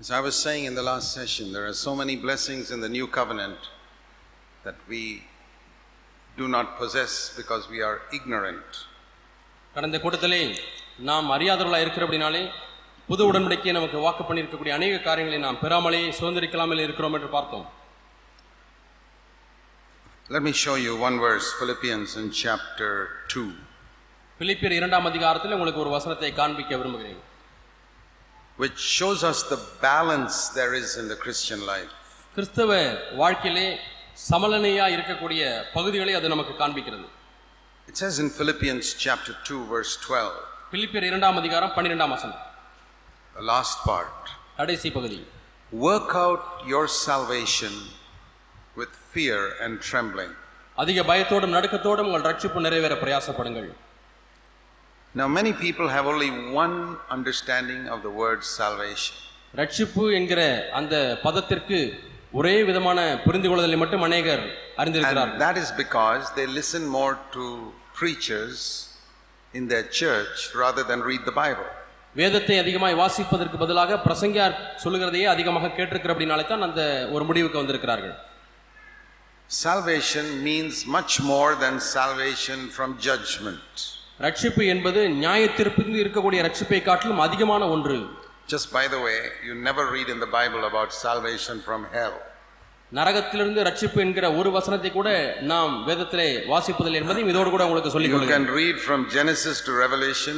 As I was saying in the last session, there are so many blessings in the new covenant that we do not possess because we are ignorant. கடந்த கூட்டத்திலே நாம் அறியாதவர்களாக இருக்கிற அப்படினாலே புது உடன்படிக்கையை நமக்கு வாக்கு பண்ணியிருக்கக்கூடிய அநேக காரியங்களை நாம் பெறாமலே சுதந்திரிக்கலாமல் இருக்கிறோம் என்று பார்த்தோம் Let me show you one verse, Philippians in chapter 2. பிலிப்பியர் இரண்டாம் அதிகாரத்தில் உங்களுக்கு ஒரு வசனத்தை காண்பிக்க விரும்புகிறேன் which shows us the balance there is in the Christian life. கிறிஸ்தவ வாழ்க்கையிலே சமலனையா இருக்கக்கூடிய பகுதிகளை அது நமக்கு காண்பிக்கிறது It says in Philippians chapter 2, verse 12, பிலிப்பியர் இரண்டாம் அதிகாரம் பன்னிரெண்டாம் வசனம் the last part கடைசி பகுதி Work out your salvation with fear and trembling. அதிக பயத்தோடும் நடுக்கத்தோடும் உங்கள் ரட்சிப்பு நிறைவேற பிரயாசப்படுங்கள் Now, many people have only one understanding of the word salvation. ரட்சிப்பு என்கிற அந்த பதத்திற்கு ஒரே விதமான புரிந்து கொள்ளுதலை மட்டும் அநேகர் And அறிந்திருக்கிறார்கள் that is because they listen more to preachers in their church rather than read the Bible. வேதத்தை அதிகமாய் வாசிப்பதற்கு பதிலாக பிரசங்கியார் சொல்லுகிறதையே அதிகமாக கேட்டிருக்கிற அப்படினாலே தான் அந்த ஒரு முடிவுக்கு வந்திருக்கிறார்கள் Salvation means much more than salvation from judgment. ரட்சிப்பு என்பது நியாயத்திற்பிருந்து இருக்கக்கூடிய ரட்சிப்பை காட்டிலும் அதிகமான ஒன்று Just by the way, you never read in the Bible about salvation from hell. நரகத்திலிருந்து ரட்சிப்பு என்கிற ஒரு வசனத்தை கூட நாம் வேதத்திலே வாசிப்பதில்லை என்பதையும் இதோடு கூட உங்களுக்கு சொல்லிக் You கொள்கிறேன் can read from Genesis to Revelation,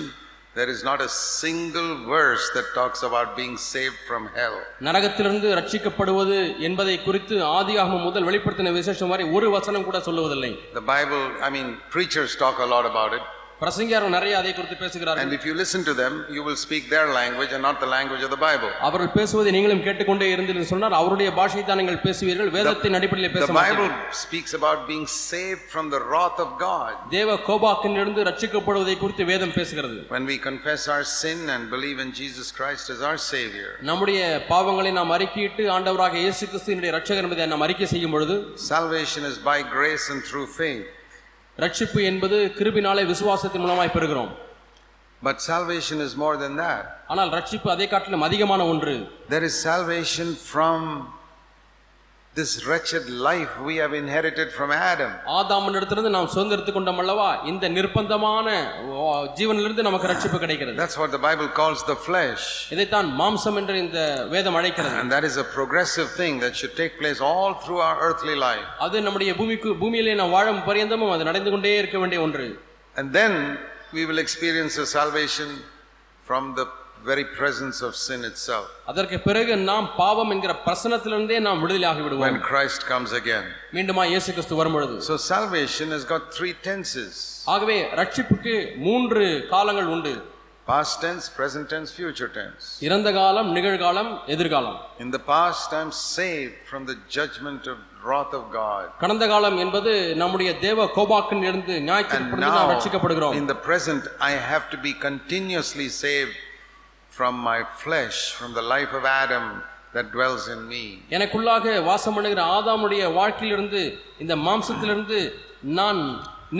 there is not a single verse that talks about being saved from hell. நரகத்திலிருந்து ரட்சிக்கப்படுவது என்பதை குறித்து ஆதியாகமம் முதல் வெளிப்படுத்தின விசேஷம் வரை ஒரு வசனம் கூட சொல்லுவதில்லை The Bible, I mean, preachers talk a lot about it, பிரசங்கியாரும் நிறைய அதை குறித்து பேசுகிறார்கள் and if you listen to them, you will speak their language and not the language of the Bible. அவர்கள் பேசுவதை நீங்களும் கேட்டுக்கொண்டே இருந்தீர்கள் சொன்னால் அவருடைய பாஷை தான் நீங்கள் பேசுவீர்கள் வேதத்தின் அடிப்படையில் பேச The மாட்டீர்கள் Bible speaks about being saved from the wrath of God. தேவ கோபாக்கிலிருந்து ரட்சிக்கப்படுவதை குறித்து வேதம் பேசுகிறது When we confess our sin and believe in Jesus Christ as our Savior, நம்முடைய பாவங்களை நாம் அறிக்கையிட்டு ஆண்டவராக இயேசு கிறிஸ்துவினுடைய ரட்சகர் என்பதை நாம் அறிக்கை செய்யும் பொழுது salvation is by grace and through faith. ரட்சிப்பு என்பது கிருபினாலே விசுவாசத்தின் மூலமாய் பெறுகிறோம் But salvation is more than that. ஆனால் ரட்சிப்பு அதை காட்டிலும் அதிகமான ஒன்று There is salvation from this wretched life we have inherited from Adam. ஆதாமனிடத்திலிருந்து நாம் சுதந்திரத்துக் கொண்டோம் அல்லவா இந்த நிர்பந்தமான ஜீவனிலிருந்து நமக்கு ரட்சிப்பு கிடைக்கிறது That's what the Bible calls the flesh. இதைத்தான் மாம்சம் என்று இந்த வேதம் அழைக்கிறது And that is a progressive thing that should take place all through our earthly life. அது நம்முடைய பூமிக்கு பூமியிலே நாம் வாழும் பரியந்தமும் அது நடந்து கொண்டே இருக்க வேண்டிய ஒன்று And then we will experience a salvation from the very presence of sin itself அதற்கு பிறகு நாம் பாவம் என்கிற பிரசனத்திலிருந்தே நாம் விடுதலையாகி விடுவோம் when Christ comes again. மீண்டுமா இயேசு கிறிஸ்து வரும்பொழுது So salvation has got three tenses ஆகவே ரட்சிப்புக்கு மூன்று காலங்கள் உண்டு past tense, present tense, future tense. இறந்த காலம் நிகழ்காலம் எதிர்காலம் In the past, I'm saved from the judgment of wrath of God. கடந்த காலம் என்பது நம்முடைய தேவ கோபாக்கின் இருந்து And நியாயத்திற்கு நாம் now, ரட்சிக்கப்படுகிறோம் in the present, I have to be continuously saved from my flesh, from the life of Adam that dwells in me. எனக்குள்ளாக வாசம் பண்ணுகிற ஆதாமுடைய வாழ்க்கையிலிருந்து இந்த மாம்சத்திலிருந்து நான்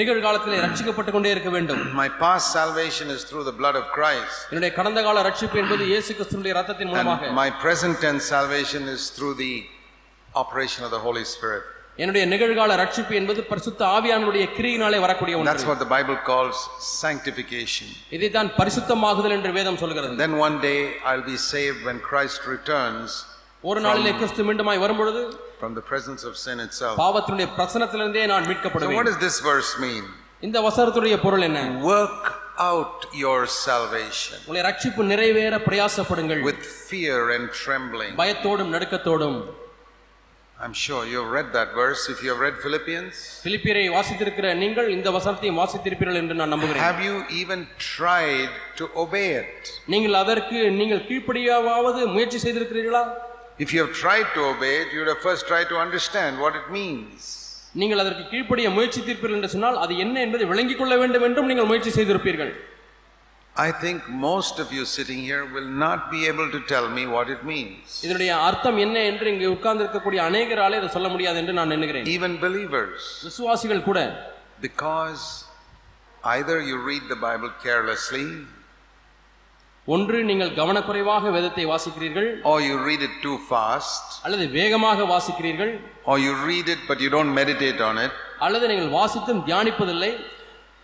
நிகழ்காலத்திலே ரட்சிக்கப்பட்டு கொண்டே இருக்க வேண்டும் My past salvation is through the blood of Christ. என்னுடைய கடந்த கால ரட்சிப்பு என்பது இயேசு கிறிஸ்துடைய ரத்தத்தின் மூலமாக my present tense salvation is through the operation of the Holy Spirit. என்னுடைய நிகழ்கால ரட்சிப்பு என்பது பரிசுத்த ஆவியானுடைய கிரியினாலே வரக்கூடிய That's ஒன்று what the Bible calls sanctification. இதைத்தான் பரிசுத்தமாகுதல் என்று வேதம் சொல்கிறது Then one day I'll be saved when Christ returns ஒரு நாளிலே கிறிஸ்து மீண்டுமாய் வரும்பொழுது from the presence of sin itself. பாவத்தினுடைய பிரசனத்திலிருந்தே நான் So, what மீட்கப்படுவேன் does this verse mean? இந்த வசனத்துடைய பொருள் என்ன Work out your salvation உங்களை ரட்சிப்பு நிறைவேற பிரயாசப்படுங்கள் with fear and trembling. பயத்தோடும் நடுக்கத்தோடும் I'm sure you've read that verse. If you have read Philippians, பிலிப்பியரை வாசித்திருக்கிற நீங்கள் இந்த வசனத்தையும் வாசித்திருப்பீர்கள் என்று நான் நம்புகிறேன் have you even tried to obey it? நீங்கள் அதற்கு நீங்கள் கீழ்ப்படியாவது முயற்சி செய்திருக்கிறீர்களா If you have tried to obey it, you would have first tried to understand what it means. நீங்கள் அதற்கு கீழ்ப்படிய முயற்சித்திருப்பீர்கள் என்று சொன்னால் அது என்ன என்பதை விளங்கிக் கொள்ள வேண்டும் என்றும் நீங்கள் முயற்சி செய்திருப்பீர்கள் I think most of you sitting here will not be able to tell me what it means. இதனுடைய அர்த்தம் என்ன என்று இங்கு உட்கார்ந்து இருக்கக்கூடிய அநேகராலே அதை சொல்ல முடியாது என்று நான் எண்ணுகிறேன் Even believers. விசுவாசிகள் கூட Because either you read the Bible carelessly ஒன்று நீங்கள் கவனக்குறைவாக வேதத்தை வாசிக்கிறீர்கள் or you read it too fast, அல்லது வேகமாக வாசிக்கிறீர்கள் or you read it but you don't meditate on it. அல்லது நீங்கள் வாசித்தும் தியானிப்பதில்லை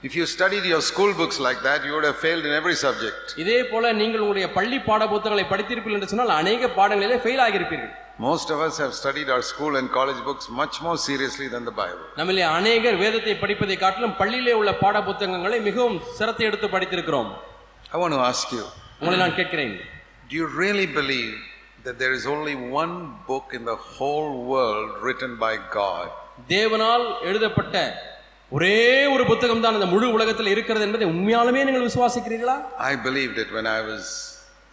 If you studied your school books like that, you would have failed in every subject. இதே போல நீங்கள் உங்களுடைய பள்ளி பாட புத்தகங்களை படித்திருப்பீர்கள் என்று சொன்னால் அநேக பாடங்களிலே ஃபெயில் ஆகியிருப்பீர்கள் Most of us have studied our school and college books much more seriously than the Bible. நம்மிலே அநேகர் வேதத்தை படிப்பதை காட்டிலும் பள்ளியிலே உள்ள பாட புத்தகங்களை மிகவும் சிரத்தை எடுத்து படித்திருக்கிறோம் I want to ask you உங்களை நான் கேட்கிறேன் do you really believe that there is only one book in the whole world written by God? தேவனால் எழுதப்பட்ட ஒரே ஒரு புத்தகம் தான் இந்த முழு உலகத்தில் இருக்கிறது என்பதை உண்மையாலுமே நீங்கள் விசுவாசிக்கிறீர்களா? I believed it when I was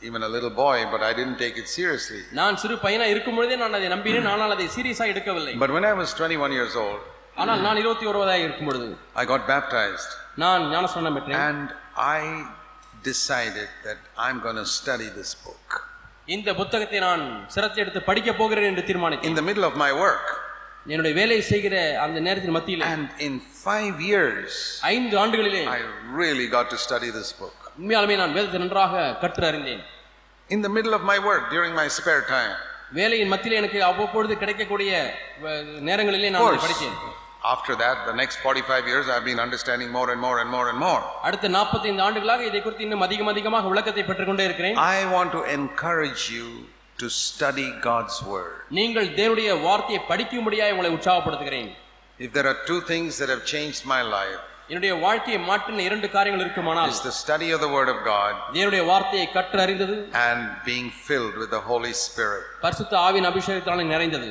even a little boy, but I didn't take it seriously. நான் சிறு பையனா இருக்கும் பொழுதே நான் அதை நம்பினேன் ஆனால் அதை சீரியஸா எடுக்கவில்லை. But when I was 21 years old, ஆனால் நான் இருபத்தி ஒருவதாக இருக்கும் பொழுது I got baptized. நான் ஞானஸ்நானம் பெற்றேன். And I decided that I'm going to study this book. இந்த புத்தகத்தை நான் சிரத்தை எடுத்து படிக்க போகிறேன் என்று தீர்மானித்தேன். In the middle of my work, என்னுடைய வேலை செய்கிற அந்த நேரத்தின் மத்தியில் and in five years, ஐந்து ஆண்டுகளிலே I really got to study this book. உண்மையாலுமே நான் வேதத்தை நன்றாக கற்று அறிந்தேன் In the middle of my work, during my spare time, வேலையின் மத்தியில் எனக்கு அவ்வப்பொழுது கிடைக்கக்கூடிய நேரங்களிலே நான் படித்தேன் after that, the next 45 years, I've been understanding more and more and more and more. அடுத்த 45 ஆண்டுகளாக இதை குறித்து இன்னும் அதிகம் அதிகமாக விளக்கத்தை பெற்றுக்கொண்டே இருக்கிறேன் I want to encourage you to study God's Word. நீங்கள் தேவனுடைய வார்த்தையை படிக்கும்படியாக உங்களை உற்சாகப்படுத்துகிறேன் If there are two things that have changed my life, என்னுடைய வாழ்க்கையை மாற்றின இரண்டு காரியங்கள் இருக்குமானால் it's the study of the Word of God தேவனுடைய வார்த்தையை கற்று அறிந்தது and being filled with the Holy Spirit. பரிசுத்த ஆவின் அபிஷேகத்தால் நிறைந்தது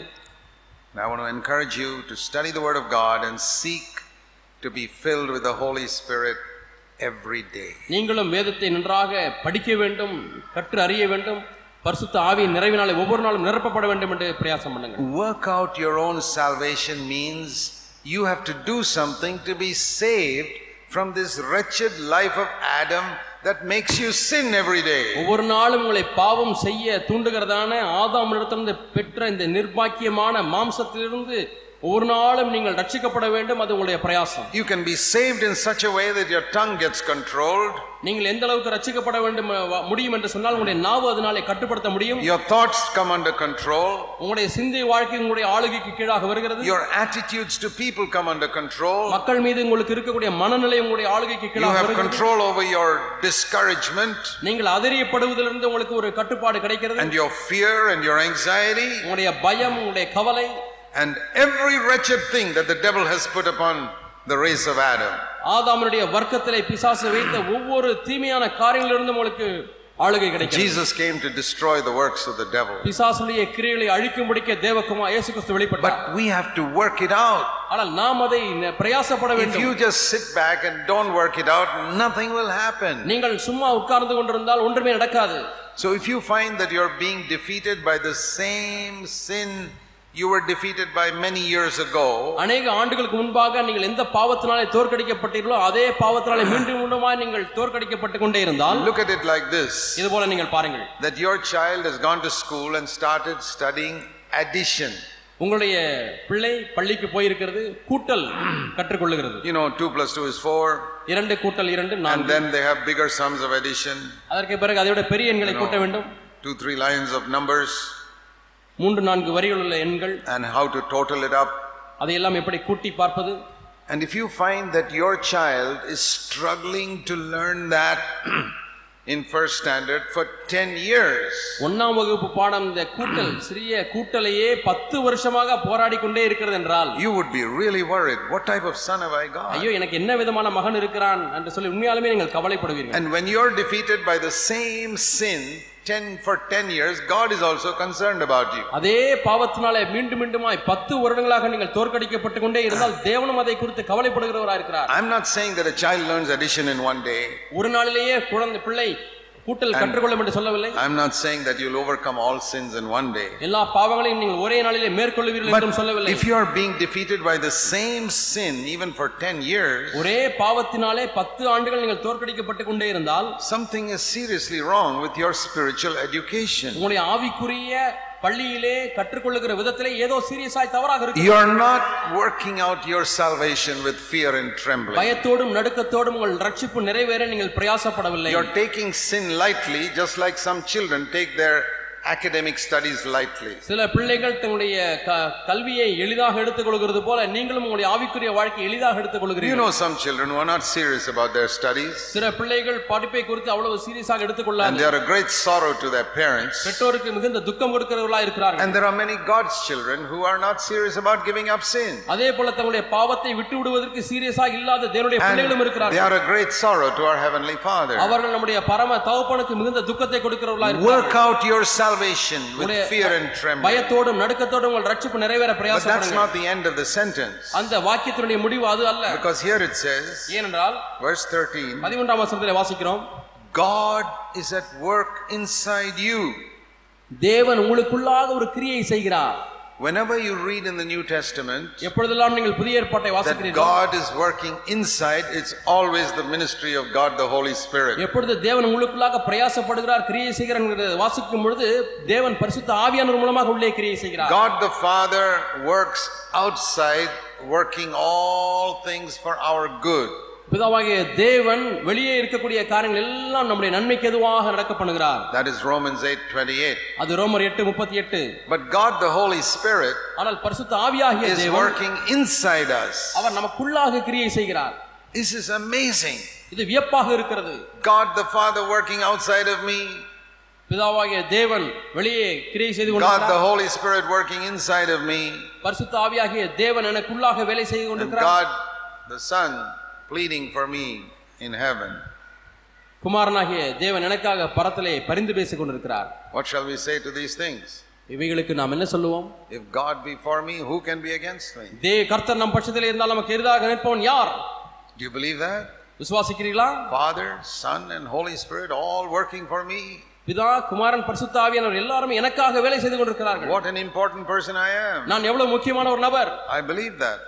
And I want to encourage you to study the Word of God and seek to be filled with the Holy Spirit every day. நீங்களும் வேதத்தை நன்றாக படிக்க வேண்டும் கற்று அறிய வேண்டும் பரிசுத்த ஆவியின் நிறைவினாலே ஒவ்வொரு நாளும் நிரப்பப்பட வேண்டும் என்று பிரயாசம் பண்ணுங்க Work out your own salvation means you have to do something to be saved from this wretched life of Adam that makes you sin every day. ஒவ்வொரு நாளும் உங்களை பாவம் செய்ய தூண்டுகிறதான ஆதாமிடத்திலிருந்து பெற்ற இந்த நிர்பாக்கியமான மாம்சத்திலிருந்து ஒவ்வொரு நாளும் நீங்கள் ரட்சிக்கப்பட வேண்டும் அது உங்களுடைய பிரயாசம். You can be saved in such a way that your tongue gets controlled, நீங்கள் எந்த அளவுக்கு ரட்சிக்கப்பட வேண்டும் முடியும் என்று சொன்னால் உங்களுடைய நாவு அதனாலே கட்டுப்படுத்த முடியும். Your thoughts come under control, உங்களுடைய சிந்தை வாழ்க்கை உங்களுடைய ஆளுகைக்கு கீழாக வருகிறது. Your attitudes to people come under control, மக்கள் மீது உங்களுக்கு இருக்கக்கூடிய மனநிலை உங்களுடைய ஆளுகைக்கு you கீழாக have வருகிறது. control over your discouragement நீங்கள் அதறியப்படுவதிலிருந்து உங்களுக்கு ஒரு கட்டுப்பாடு கிடைக்கிறது. and your fear and your anxiety. உங்களுடைய பயம் உங்களுடைய கவலை. and every wretched thing that the devil has put upon the race of Adam. ஆதாமனுடைய வர்க்கத்திலே பிசாசு வைத்த ஒவ்வொரு தீமையான காரியங்களிலிருந்தும் உங்களுக்கு ஆளுகை கிடைக்கிறது Jesus came to destroy the works of the devil. பிசாசுடைய கிரியைகளை அழிக்கும்படிக்க தேவக்குமா இயேசு கிறிஸ்து வெளிப்பட்டார் But we have to work it out. ஆனால் நாம் அதை ந- பிரயாசப்பட If வேண்டும் you just sit back and don't work it out, nothing will happen. நீங்கள் சும்மா உட்கார்ந்து கொண்டிருந்தால் ஒன்றுமே நடக்காது So if you find that you're being defeated by the same sin you were defeated by many years ago, அநேக ஆண்டுகளுக்கு முன்பாக நீங்கள் எந்த பாவத்தினாலே தோற்கடிக்கப்பட்டீர்களோ அதே பாவத்தினாலே மீண்டும் மீண்டுமாய் நீங்கள் தோற்கடிக்கப்பட்டு கொண்டே இருந்தால் look at it like this. இது போல நீங்கள் பாருங்கள். That your child has gone to school and started studying addition. உங்களுடைய பிள்ளை பள்ளிக்கு போயிருக்கிறது கூட்டல் கற்றுக்கொள்ளுகிறது You know, 2 plus 2 is 4, இரண்டு கூட்டல் இரண்டு and நான்கு. then they have bigger sums of addition, அதற்கு பிறகு அதை விட பெரிய எண்களை கூட்ட வேண்டும். 2 3 lines of numbers, மூன்று நான்கு வரிகள் உள்ள எண்கள் and how to total it up. அதையெல்லாம் எப்படி கூட்டி பார்ப்பது And if you find that your child is struggling to learn that in first standard for 10 years, ஒன்னாம் வகுப்பு பாடம் இந்த கூட்டல் சிறிய கூட்டலையே பத்து வருஷமாக போராடி கொண்டே இருக்கிறது என்றால் you would be really worried. What type of son have I got? ஐயோ எனக்கு என்ன விதமான மகன் இருக்கிறான் என்று சொல்லி உண்மையாலுமே நீங்கள் கவலைப்படுவீர்கள் And when you're defeated by the same sin 10 for 10 years, God is also concerned about you. அதே பாவத்தினாலே மீண்டும் மீண்டுமாய் பத்து வருடங்களாக நீங்கள் தோற்கடிக்கப்பட்டு கொண்டே இருந்தால் தேவனும் அதை குறித்து கவலைப்படுகிறவராக இருக்கிறார் I'm not saying that a child learns addition in one day. ஒரு நாளிலேயே குழந்தை பிள்ளை கூட்டல் கற்றுக்கொள்ளும் என்று சொல்லவில்லை I'm not saying that you'll overcome all sins in one day. எல்லா பாவங்களையும் நீங்கள் ஒரே நாளிலே மேற்கொள்வீர்கள் என்றும் சொல்லவில்லை If you are being defeated by the same sin even for 10 years, ஒரே பாவத்தினாலே பத்து ஆண்டுகள் நீங்கள் தோற்கடிக்கப்பட்டு கொண்டே இருந்தால் something is seriously wrong with your spiritual education. உங்களுடைய ஆவிக்குரிய பள்ளியிலே கற்றுக்கொள்ளுகிற விதத்திலே ஏதோ சீரியஸாய் தவறாக இருக்கு You are not working out your salvation with fear and trembling. பயத்தோடும் நடுக்கத்தோடும் உங்கள் ரட்சிப்பு நிறைவேற நீங்கள் பிரயாசப்படவில்லை You're taking sin lightly, just like some children take their academic studies lightly. சில பிள்ளைகள் தங்களுடைய க- கல்வியை எளிதாக எடுத்துக் கொள்கிறது போல நீங்களும் உங்களுடைய ஆவிக்குரிய வாழ்க்கையை எளிதாக எடுத்துக் You கொள்கிறீர்கள் know some children who are not serious about their studies, சில பிள்ளைகள் படிப்பை குறித்து அவ்வளவு சீரியஸாக and எடுத்துக்கொள்ளாது they are a great sorrow to their parents. பெற்றோருக்கு மிகுந்த துக்கம் கொடுக்கிறவர்களா இருக்கிறார்கள் And there are many God's children who are not serious about giving up sin. அதே போல தங்களுடைய பாவத்தை விட்டு விடுவதற்கு சீரியஸாக இல்லாத தேவனுடைய And பிள்ளைகளும் they இருக்கிறார்கள் are a great sorrow to our Heavenly Father. அவர்கள் நம்முடைய பரம தகப்பனுக்கு மிகுந்த துக்கத்தை கொடுக்கிறவர்களா இருக்கிறார்கள் Work out your salvation with உங்களுடைய fear and trembling. பயத்தோடும் நடுக்கத்தோடும் உங்கள் ரட்சிப்பு நிறைவேற But that's பிரயாசப்படுங்க not the end of the sentence. அந்த வாக்கியத்தினுடைய முடிவு அது அல்ல Because here it says, ஏனென்றால் verse 13, பதிமூன்றாம் வசனத்திலே வாசிக்கிறோம் God is at work inside you. தேவன் உங்களுக்குள்ளாக ஒரு கிரியை செய்கிறார் Whenever you read in the New Testament எப்பொழுதெல்லாம் நீங்கள் புதிய ஏற்பாட்டை that வாசிக்கிறீர்கள் God is working inside, it's always the ministry of God the Holy Spirit. எப்பொழுது தேவன் உங்களுக்குள்ளாக பிரயாசப்படுகிறார் கிரியை செய்கிறார் வாசிக்கும் பொழுது தேவன் பரிசுத்த ஆவியானவர் மூலமாக உள்ளே கிரியை செய்கிறார் God the Father works outside, working all things for our good. பிதாவாகிய தேவன் வெளியே இருக்கக்கூடிய காரியங்கள் எல்லாம் நம்முடைய நன்மைக்கு எதுவாக நடக்க பண்ணுகிறார் That is Romans 8 28. அது ரோமர் எட்டு முப்பத்தி எட்டு. But God the Holy Spirit ஆனால் பரிசுத்த ஆவியாகிய is தேவன் working inside us. அவர் நமக்குள்ளாக கிரியை செய்கிறார். This is amazing. இது வியப்பாக இருக்கிறது. God the Father working outside of me, பிதாவாகிய தேவன் வெளியே கிரியை செய்து God the கொண்டிருக்கிறார். Holy Spirit working inside of me, பரிசுத்த ஆவியாகிய தேவன் எனக்குள்ளாக வேலை செய்து கொண்டிருக்கிறார். God the Son pleading for me in heaven. குமாரனாகிய தேவன் எனக்காக பரத்திலே பரிந்து பேசிக் கொண்டிருக்கிறார் What shall we say to these things? இவைகளுக்கு நாம் என்ன சொல்லுவோம் If God be for me, who can be against me? தே கர்த்தர் நம் பட்சத்தில் இருந்தால் நமக்கு எதிராக நிற்பவன் யார் Do you believe that? விசுவாசிக்கிறீர்களா Father, Son, and Holy Spirit all working for me. பிதா குமாரன் பரிசுத்த ஆவியானவர் எல்லாரும் எனக்காக வேலை செய்து கொண்டிருக்கிறார்கள் What an important person I am. நான் எவ்வளவு முக்கியமான ஒரு நபர் I believe that.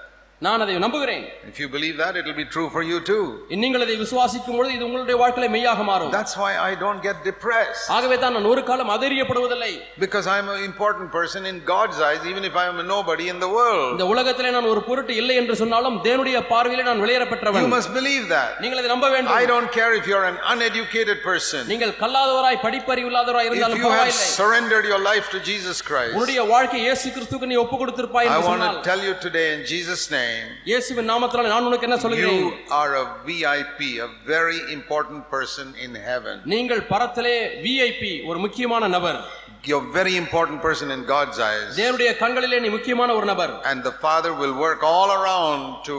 நான் அதை நம்புகிறேன் If you believe that, it will be true for you too. நீங்கள் அதை விசுவாசிக்கும் பொழுது இது உங்களுடைய வாழ்க்கையில மெய்யாக மாறும் That's why I don't get depressed. ஆகவே தான் நான் ஒரு காலம் அதறியப்படுவதில்லை Because I'm an important person in God's eyes, even if I'm a nobody in the world. இந்த உலகத்திலே நான் ஒரு பொருட்டு இல்லை என்று சொன்னாலும் தேவனுடைய பார்வையிலே நான் வெளியேற You பெற்றவன் must believe that. நீங்கள் அதை நம்ப வேண்டும் I don't care if you're an uneducated person. நீங்கள் கல்லாதவராய் படிப்பறிவில்லாதவராய் If இருந்தாலும் you have பரவாயில்லை surrendered your life to Jesus Christ, உன்னுடைய வாழ்க்கை இயேசு கிறிஸ்துவுக்கு நீ ஒப்பு கொடுத்திருப்பாய் I என்று want சொன்னால் to tell you today in Jesus' name, இயேசுவின் நாமத்தினால் நான் உனக்கு என்ன சொல்கிறேன் you are a VIP, a very important person in heaven. நீங்கள் பரத்திலே விஐபி ஒரு முக்கியமான நபர் You're a very important person in God's eyes. தேவனுடைய கண்களிலே நீ முக்கியமான ஒரு நபர் And the Father will work all around to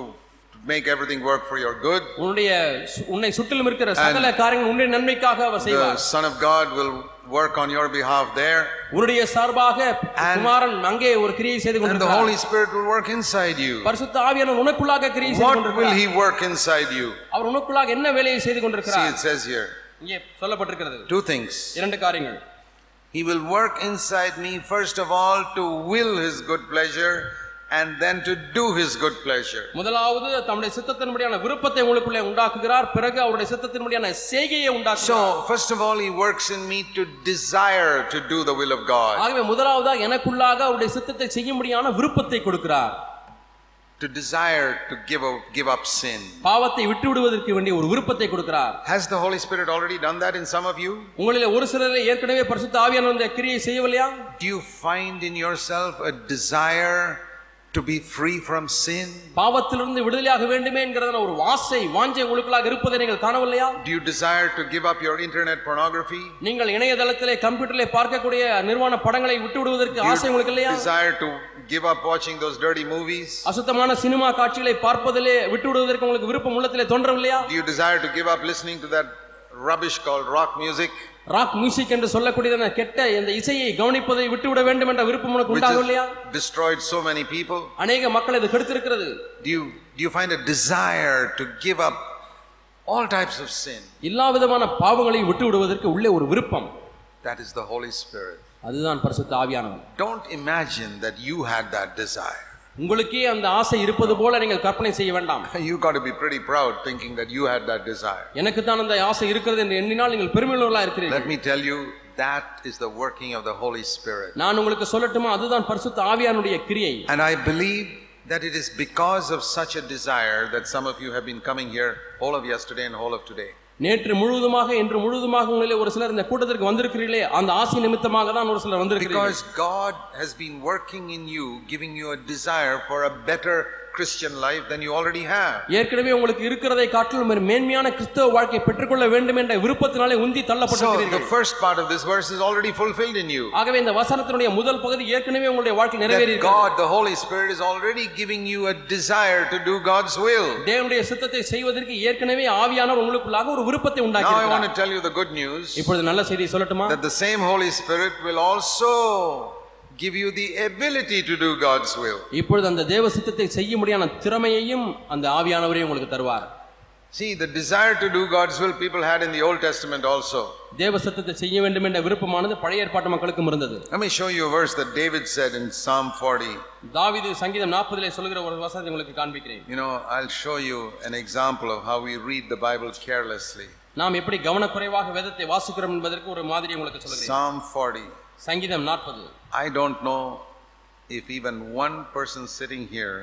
to make everything work for your good. உன்னுடைய சு- உன்னை சுற்றிலும் இருக்கிற சகல காரியங்கள் உன்னுடைய நன்மைக்காக அவர் The செய்வார் Son of God will work on your behalf there. உன்னுடைய சார்பாக And- குமாரன் அங்கே ஒரு கிரியை செய்து And the கொண்டிருக்கிறார் Holy Spirit will work inside you. பரிசுத்த ஆவியானவர் உனக்குள்ளாக கிரியை செய்து What will கொண்டிருக்கிறார் He work inside you? அவர் உனக்குள்ளாக என்ன வேலையை செய்து See, கொண்டிருக்கிறார் it says here இங்கே சொல்லப்பட்டிருக்கிறது two things. இரண்டு காரியங்கள் He will work inside me, first of all, to will His good pleasure and then to do His good pleasure. முதலாவது தம்முடைய சித்தத்தின்படியான விருப்பத்தை உங்களுக்குள்ளே உண்டாக்குகிறார் பிறகு அவருடைய சித்தத்தின்படியான செய்கையை உண்டாக்குகிறார் So, first of all, He works in me to desire to do the will of God, ஆகவே முதலாவதா எனக்குள்ளாக அவருடைய சித்தத்தை செய்யும்படியான விருப்பத்தை கொடுக்கிறார் to desire to give up, give up sin. பாவத்தை விட்டு விடுவதற்கு வேண்டிய ஒரு விருப்பத்தை கொடுக்கிறார் Has the Holy Spirit already done that in some of you? உங்களில் ஒரு சிலரை ஏற்கனவே பரிசுத்த ஆவியான இந்த கிரியை செய்யவில்லையா Do you find in yourself a desire to be free from sin? பாவத்திலிருந்து விடுதலையாக வேண்டுமே என்கிறதான ஒரு வாசை வாஞ்சை உங்களுக்குள்ளாக இருப்பதை நீங்கள் காணவில்லையா Do you desire to give up your internet pornography? நீங்கள் இணையதளத்திலே கம்ப்யூட்டரிலே பார்க்கக்கூடிய நிர்வாண படங்களை விட்டு விடுவதற்கு ஆசை உங்களுக்கு இல்லையா you desire to give up watching those dirty movies? அசுத்தமான சினிமா காட்சிகளை பார்ப்பதிலே விட்டு விடுவதற்கு உங்களுக்கு விருப்பம் உள்ளத்திலே தோன்றவில்லையா Do you desire to give up listening to that rubbish called rock music? Rock music என்று சொல்லக்கூடியதான கெட்ட இந்த இசையை கவனிப்பதை விட்டுவிட வேண்டும் என்ற விருப்பம் உனக்கு உண்டாகவில்லையா has destroyed so many people? அநேக மக்கள் இது கெடுத்திருக்கிறது Do you, do you find a desire to give up all types of sin? எல்லா விதமான பாவங்களையும் விட்டு விடுவதற்கு உள்ளே ஒரு விருப்பம் That is the Holy Spirit. அதுதான் பரிசுத்த ஆவியானவர் Don't imagine that you had that desire. உங்களுக்கே அந்த ஆசை இருப்பது போல நீங்கள் கற்பனை செய்ய வேண்டாம் You got to be pretty proud thinking that you had that desire. எனக்கு தான் அந்த ஆசை இருக்கிறது என்று எண்ணினால் நீங்கள் பெருமையுள்ளவர்களா இருக்கிறீர்கள் Let me tell you, that is the working of the Holy Spirit. நான் உங்களுக்கு சொல்லட்டுமா அதுதான் பரிசுத்த ஆவியானுடைய கிரியை And I believe that it is because of such a desire that some of you have been coming here all of yesterday and all of today. நேற்று முழுவதுமாக இன்று முழுவதுமாக உங்களிலே ஒரு சிலர் இந்த கூட்டத்திற்கு வந்திருக்கிறீர்களே அந்த ஆசை நிமித்தமாக தான் ஒரு சிலர் வந்திருக்கிறீர்கள். Because God has been working in you, giving you a desire for a better Christian life than you already have. ஏற்கனவே உங்களுக்கு இருக்கிறதை காட்டிலும் ஒரு மேன்மையான கிறிஸ்தவ வாழ்க்கை பெற்றுக்கொள்ள வேண்டும் என்ற விருப்பத்தினாலே உந்தி So the தள்ளப்பட்டிருக்கிறீர்கள் first part of this verse is already fulfilled in you. ஆகவே இந்த வசனத்தினுடைய முதல் பகுதி ஏற்கனவே உங்களுடைய வாழ்க்கை நிறைவேறி That God, the Holy Spirit, is already giving you a desire to do God's will. தேவனுடைய சித்தத்தை செய்வதற்கு ஏற்கனவே ஆவியானவர் உங்களுக்குள்ளாக ஒரு விருப்பத்தை Now உண்டாக்கி I want to tell you the good news இப்பொழுது நல்ல செய்தி சொல்லட்டுமா that the same Holy Spirit will also give you the ability to do God's will. இப்பொழுது அந்த தேவ சித்தத்தை செய்ய முடியாத திறமையையும் அந்த ஆவியானவரே உங்களுக்கு தருவார் See, the desire to do God's will people had in the Old Testament also. தேவ சித்தத்தை செய்ய வேண்டும் என்ற விருப்பமானது பழைய ஏற்பாட்டு மக்களுக்கும் இருந்தது Let me show you a verse that David said in Psalm 40. தாவீது சங்கீதம் நாற்பதிலே சொல்கிற ஒரு வசனத்தை உங்களுக்கு காண்பிக்கிறேன் You know, I'll show you an example of how we read the Bible carelessly. நாம் எப்படி கவனக்குறைவாக வேதத்தை வாசிக்கிறோம் என்பதற்கு ஒரு மாதிரி உங்களுக்கு சொல்கிறேன் Psalm 40. சங்கீதம் நாற்பது I don't know if even one person sitting here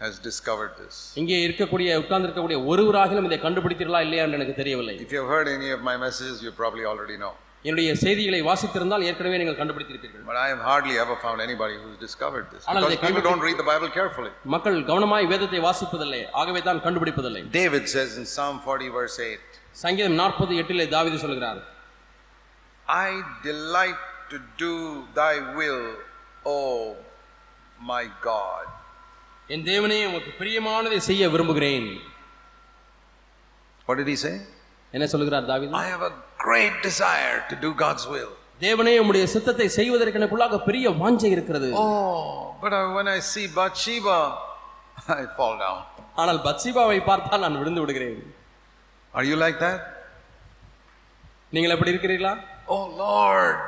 has discovered this. இங்கே இருக்கக்கூடிய உட்கார்ந்து இருக்கக்கூடிய ஒருவராகிலும் இதை கண்டுபிடித்தீர்களா இல்லையா என்று எனக்கு தெரியவில்லை If you have heard any of my messages, you probably already know. என்னுடைய செய்திகளை வாசித்திருந்தால் ஏற்கனவே நீங்கள் கண்டுபிடித்திருப்பீர்கள் But I have hardly ever found anybody who's discovered this. ஆனால் Because இதை people don't read the Bible carefully. மக்கள் கவனமாய் வேதத்தை வாசிப்பதில்லை ஆகவே தான் கண்டுபிடிப்பதில்லை David says in Psalm 40, verse 8, சங்கீதம் நாற்பது எட்டிலே தாவீது சொல்கிறார் I delight to do thy will, O my God. என் தேவனே உமக்கு பிரியமானதை செய்ய விரும்புகிறேன் What did he say? என்ன சொல்கிறார் தாவீது I have a great desire to do God's will. தேவனே உம்முடைய சித்தத்தை செய்வதற்கு எனக்குள்ளாக பெரிய வாஞ்சை இருக்கிறது Oh, but I- when I see Bathsheba, I fall down. ஆனால் பத்சிபாவை பார்த்தால் நான் விழுந்து விடுகிறேன் Are you like that? நீங்கள் எப்படி இருக்கிறீர்களா Oh Lord,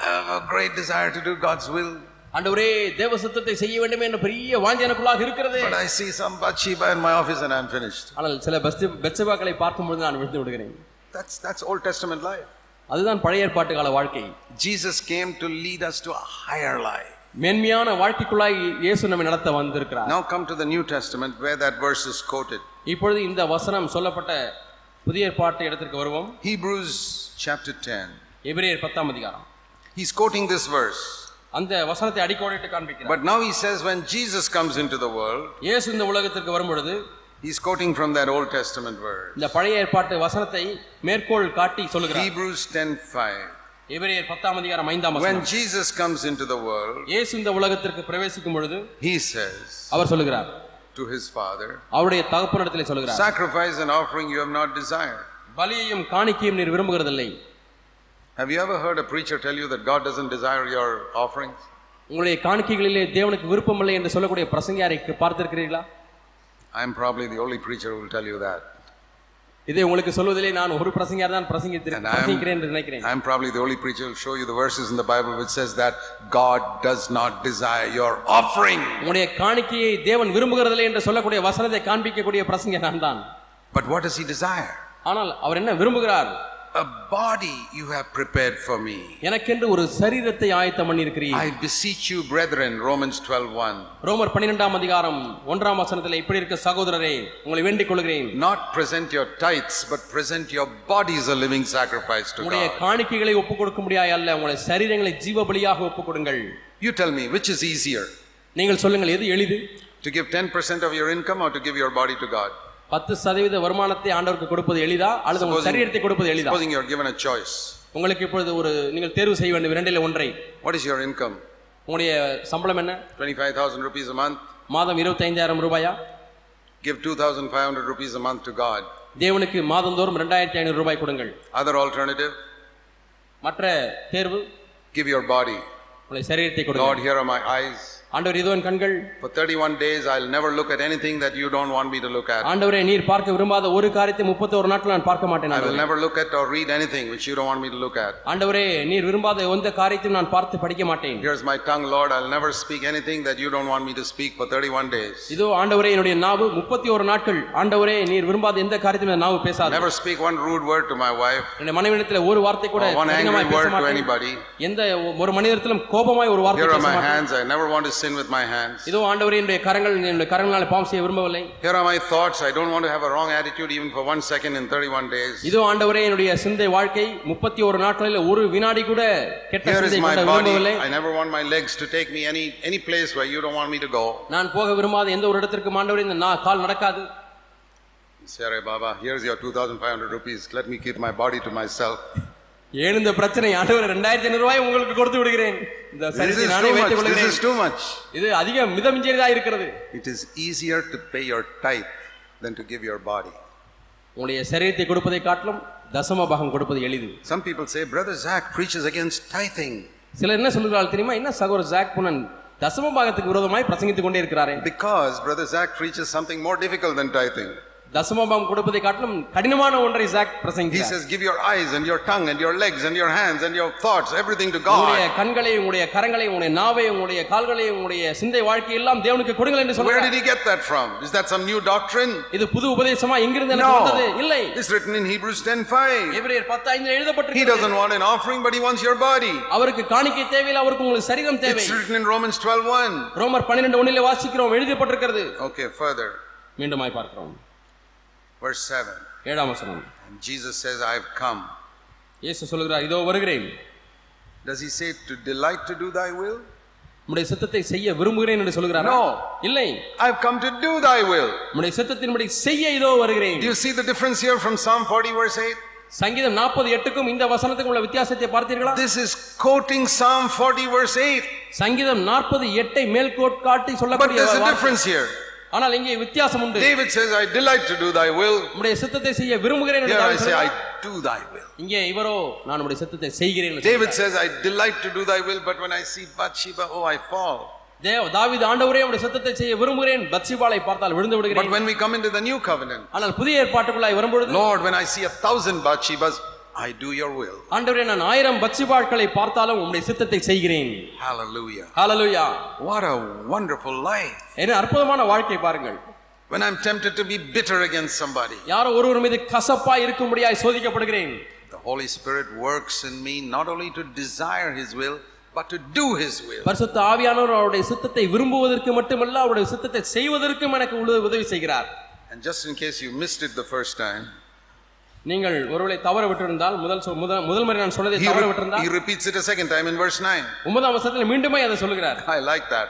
I have a great desire to do God's will. ஆண்டவரே தேவ சித்தத்தை செய்ய வேண்டும் என்ற பெரிய வாஞ்சை எனக்குள்ளாக இருக்கிறது But I see some Bathsheba in my office and I'm finished. ஆனால் சில பஸ்தி பெத்சபாக்களை பார்க்கும்பொழுது நான் விழுந்து விடுகிறேன் That's, that's Old Testament life. அதுதான் பழைய ஏற்பாட்டு கால வாழ்க்கை Jesus came to lead us to a higher life. மேன்மையான வாழ்க்கைக்குள்ளாய் இயேசு நம்மை நடத்த வந்திருக்கிறார் Now come to the New Testament where that verse is quoted. இப்பொழுது இந்த வசனம் சொல்லப்பட்ட புதிய ஏற்பாட்டு இடத்திற்கு வருவோம் Hebrews chapter 10. எபிரேயர் பத்தாம் அதிகாரம் He's quoting this verse. அந்த வசனத்தை அடிக்கோடிட்டு காண்பிக்கிறார் But now he says when Jesus comes into the world, இயேசு இந்த உலகத்திற்கு வரும்பொழுது he's quoting from that Old Testament verse. இந்த பழைய ஏற்பாட்டு வசனத்தை மேற்கோள் காட்டி சொல்லுகிறார் Hebrews 10:5. எபிரேயர் பத்தாம் அதிகாரம் ஐந்தாம் When வசனம் Jesus comes into the world, இயேசு இந்த உலகத்திற்கு பிரவேசிக்கும் பொழுது he says அவர் சொல்லுகிறார் to his father, அவருடைய தகப்பனிடத்தில் சொல்லுகிறார் Sacrifice and offering you have not desired. பலியையும் காணிக்கையும் நீர் விரும்புகிறதில்லை Have you ever heard a preacher tell you that God doesn't desire your offerings? உங்களுடைய காணிக்கைகளிலே தேவனுக்கு விருப்பமில்லை என்று சொல்லக்கூடிய பிரசங்கியாரைக்கு பார்த்திருக்கிறீர்களா? I am probably the only preacher will tell you that இதை உங்களுக்கு சொல்வதிலே நான் ஒரு பிரசங்க பிரசங்கியார் தான் பிரசங்கித்திருக்கிறேன் பிரசங்கிக்கிறேன் என்று நினைக்கிறேன். I am probably the only preacher will show you the verses in the Bible which says that God does not desire your offering உங்களுடைய காணிக்கையை தேவன் விரும்புகிறதில்லை என்று சொல்லக்கூடிய வசனத்தை காண்பிக்கக்கூடிய பிரசங்கியார் நான் தான். But what is he desire ஆனால் அவர் என்ன விரும்புகிறார்? A body you have prepared for me. எனக்கென்று ஒரு சரீரத்தை ஆயத்தம் பண்ணியிருக்கிறீர் I beseech you, brethren, Romans 12:1, ரோமர் பன்னிரெண்டாம் அதிகாரம் ஒன்றாம் வசனத்தில் இப்படி இருக்க சகோதரரே உங்களை வேண்டிக் கொள்கிறேன் not present your tithes, but present your bodies a living sacrifice to உங்களுடைய God. காணிக்கைகளை ஒப்புக் கொடுக்க முடியாது அல்ல உங்களுடைய சரீரங்களை ஜீவ பலியாக ஒப்புக் கொடுங்கள் You tell me, which is easier, நீங்கள் சொல்லுங்கள் எது எளிது to give 10% of your income or to give your body to God? பத்து சதவீத வருமானத்தை ஆண்டவருக்கு கொடுப்பது எளிதா அல்லது உங்கள் சரீரத்தை கொடுப்பது எளிதா Supposing you're given a choice. உங்களுக்கு இப்பொழுது ஒரு நீங்கள் தேர்வு செய்ய வேண்டும் இரண்டில் ஒன்றை What is your income? உங்களுடைய சம்பளம் என்ன 25,000 rupees a month? மாதம் இருபத்தைந்தாயிரம் ரூபாயா Give 2,500 rupees a month to God. தேவனுக்கு மாதந்தோறும் ரெண்டாயிரத்தி ஐநூறு ரூபாய் கொடுங்கள் Other alternative, மற்ற தேர்வு give your body. உங்களுடைய சரீரத்தை கொடுங்கள் Lord, here are my eyes. ஆண்டவர் இதோ என் கண்கள் For 31 days, I'll never look at anything that you don't want me to look at. ஆண்டவரே நீர் பார்க்க விரும்பாத ஒரு காரியத்தை முப்பத்தோரு நாட்கள் நான் பார்க்க மாட்டேன் I will ஆண்டவரே. never look at or read anything which you don't want me to look at. ஆண்டவரே நீர் விரும்பாத எந்த காரியத்தையும் நான் பார்த்து படிக்க மாட்டேன் Here's my tongue, Lord. I'll never speak anything that you don't want me to speak for 31 days. இதோ ஆண்டவரே என்னுடைய நாவு முப்பத்தி ஒரு நாட்கள் ஆண்டவரே நீர் விரும்பாத எந்த காரியத்தையும் என் நாவு பேசாது Never speak one rude word to my wife என்னுடைய மனைவிடத்தில் ஒரு வார்த்தை கூட or one கடினமாய் angry பேச word to மாட்டேன் anybody. எந்த ஒரு மனிதத்திலும் கோபமாய் ஒரு வார்த்தை Here are பேச my மாட்டேன் hands. I never want to sin with my hands. இதோ ஆண்டவரே என்னுடைய கரங்கள் என்னுடைய கரங்களால் பாவம் செய்ய விரும்பவில்லை Here are my thoughts. I don't want to have a wrong attitude even for one second in 31 days. இதோ ஆண்டவரே என்னுடைய சிந்தை வாழ்க்கை முப்பத்தி ஒரு நாட்களில் ஒரு வினாடி கூட கெட்ட Here is சிந்தை my கொண்ட body. விரும்பவில்லை I never want my legs to take me any any place where you don't want me to go. நான் போக விரும்பாத எந்த ஒரு இடத்திற்கும் ஆண்டவரே இந்த நா- கால் நடக்காது Sare Baba, here's your 2,500 rupees. Let me keep my body to myself. ஏன் இந்த பிரச்சனை? ஆண்டவர் ரெண்டாயிரத்தி ஐநூறு உங்களுக்கு கொடுத்து விடுகிறேன். இந்த சரிதை நானே வைத்துக் கொள்கிறேன். டூ மச் இது அதிக மிதமிஞ்சியதா இருக்கிறது. It is easier to pay your tithe then to give your body உங்களுடைய சரீரத்தை கொடுப்பதை காட்டிலும் தசம பாகம் கொடுப்பது எளிது. Some people say brother Jack preaches against tithing சிலர் என்ன சொல்கிறார்கள் தெரியுமா? என்ன சகோதரர் ஜாக் புனன் தசம பாகத்துக்கு விரோதமாய் பிரசங்கித்துக் கொண்டே இருக்கிறாரே. Because brother Jack preaches something more difficult then tithing தசம பாகம் கொடுப்பதை காட்டிலும் கடினமான ஒன்றை ஜாக் He பிரசங்கிக்கிறார் says, Give your eyes and your tongue and your legs and your hands and your thoughts, everything to உங்களுடைய God. கண்களை உங்களுடைய கரங்களை உங்களுடைய நாவை உங்களுடைய கால்களை உங்களுடைய சிந்தை வாழ்க்கை எல்லாம் தேவனுக்கு கொடுங்கள் என்று Where சொல்றார் did he get that from? Is that some new doctrine? இது புது உபதேசமா எங்கிருந்து எனக்கு வந்தது இல்லை. It's written in Hebrews 10:5. எபிரேயர் 10 ஐந்தில் He எழுதப்பட்டிருக்கிறது doesn't want an offering, but he wants your body. அவருக்கு காணிக்கை தேவையில்லை அவருக்கு உங்களுக்கு சரீரம் தேவை It's written in Romans 12:1. ரோமர் 12 ஒண்ணிலே வாசிக்கிறோம் எழுதப்பட்டிருக்கிறது Okay, further, மீண்டுமாய் பார்க்கிறோம் verse 7. ஏழாம் வசனம் And Jesus says, I've come. இயேசு சொல்கிறார் இதோ வருகிறேன் Does he say to delight to do thy will? உம்முடைய சித்தத்தை செய்ய விரும்புகிறேன் என்று சொல்கிறார் No. இல்லை I've come to do thy will. உம்முடைய சித்தத்தின்படி செய்ய இதோ வருகிறேன் Do you see the difference here from Psalm 40, verse 8? சங்கீதம் நாற்பது எட்டுக்கும் இந்த வசனத்துக்கும் உள்ள வித்தியாசத்தை பார்த்தீர்களா This is quoting Psalm 40, verse 8. சங்கீதம் நாற்பது எட்டை மேல்கோட் காட்டி But சொல்லக்கூடிய there's a வார்த்தை. difference here. ஆனால் இங்கே வித்தியாசம் உண்டு David says, I delight to do thy will. உம்முடைய சித்தத்தை செய்ய விரும்புகிறேன் என்று தாவீது say, I சொல்கிறார். do thy will. இங்கே இவரோ நான் உம்முடைய சித்தத்தை செய்கிறேன் என்று David சொல்கிறார். says, I delight to do thy will, but when I see Bathsheba, oh, I fall. தேவ தாவீது ஆண்டவரே உம்முடைய சித்தத்தை செய்ய விரும்புகிறேன் பத்சிபாலை பார்த்தால் விழுந்து But விடுகிறேன் when we come into the new covenant, ஆனால் புதிய ஏற்பாட்டுக்குள்ளாய் வரும்பொழுது Lord, when I see a thousand Bathshebas, I do your will. ஆண்டவரே நான் ஆயிரம் பத்சிபாட்களை பார்த்தாலும் உம்முடைய சித்தத்தை செய்கிறேன் Hallelujah. Hallelujah What a wonderful life. என்ன அற்புதமான வாழ்க்கை பாருங்கள் When I'm tempted to be bitter against somebody, யாரோ ஒருவர் மீது கசப்பாய் இருக்கும்படியாய் சோதிக்கப்படுகிறேன் the Holy Spirit works in me not only to desire His will, but to do His will. பரிசுத்த ஆவியானவர் அவருடைய சித்தத்தை விரும்புவதற்கு மட்டுமல்ல அவருடைய சித்தத்தை செய்வதற்கும் எனக்கு உத- உதவி செய்கிறார் And just in case you missed it the first time, நீங்கள் ஒருவேளை தவற விட்டிருந்தால் முதல் முதல் முதல் முறை நான் சொன்னதை தவற விட்டிருந்தால் he repeats it a second time in verse 9. ஒன்பதாம் வருஷத்துல மீண்டுமே அதை சொல்லுகிறார் I like that.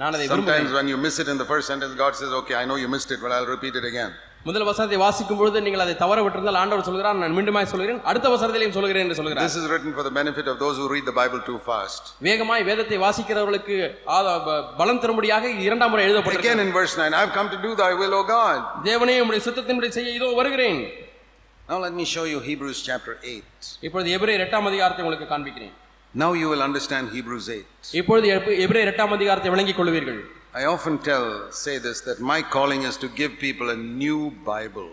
நான் அதை Sometimes when you miss it in the first sentence, God says, Okay, I know you missed it, but I'll repeat it again. முதல் வசனத்தை வாசிக்கும் பொழுது நீங்கள் அதை தவற விட்டிருந்தால் ஆண்டவர் சொல்கிறார் நான் மீண்டுமாய் சொல்கிறேன் அடுத்த வசனத்திலையும் சொல்கிறேன் என்று சொல்கிறார் This is written for the benefit of those who read the Bible too fast. வேகமாய் வேதத்தை வாசிக்கிறவர்களுக்கு பலம் தரும்படியாக இரண்டாம் முறை Again எழுதப்பட்டிருக்கிறது in verse 9, I've come to do thy will, O God. தேவனே உம்முடைய சித்தத்தின்படி செய்ய இதோ வருகிறேன் Now let me show you Hebrews chapter 8. இப்பொழுது எபிரேயர் எட்டாம் அதிகாரத்தை உங்களுக்கு காண்பிக்கிறேன் Now you will understand Hebrews 8. இப்பொழுது எபி- எபிரேயர் எட்டாம் அதிகாரத்தை விளங்கிக் கொள்வீர்கள் I often tell, say this, that my calling is to give people a new Bible,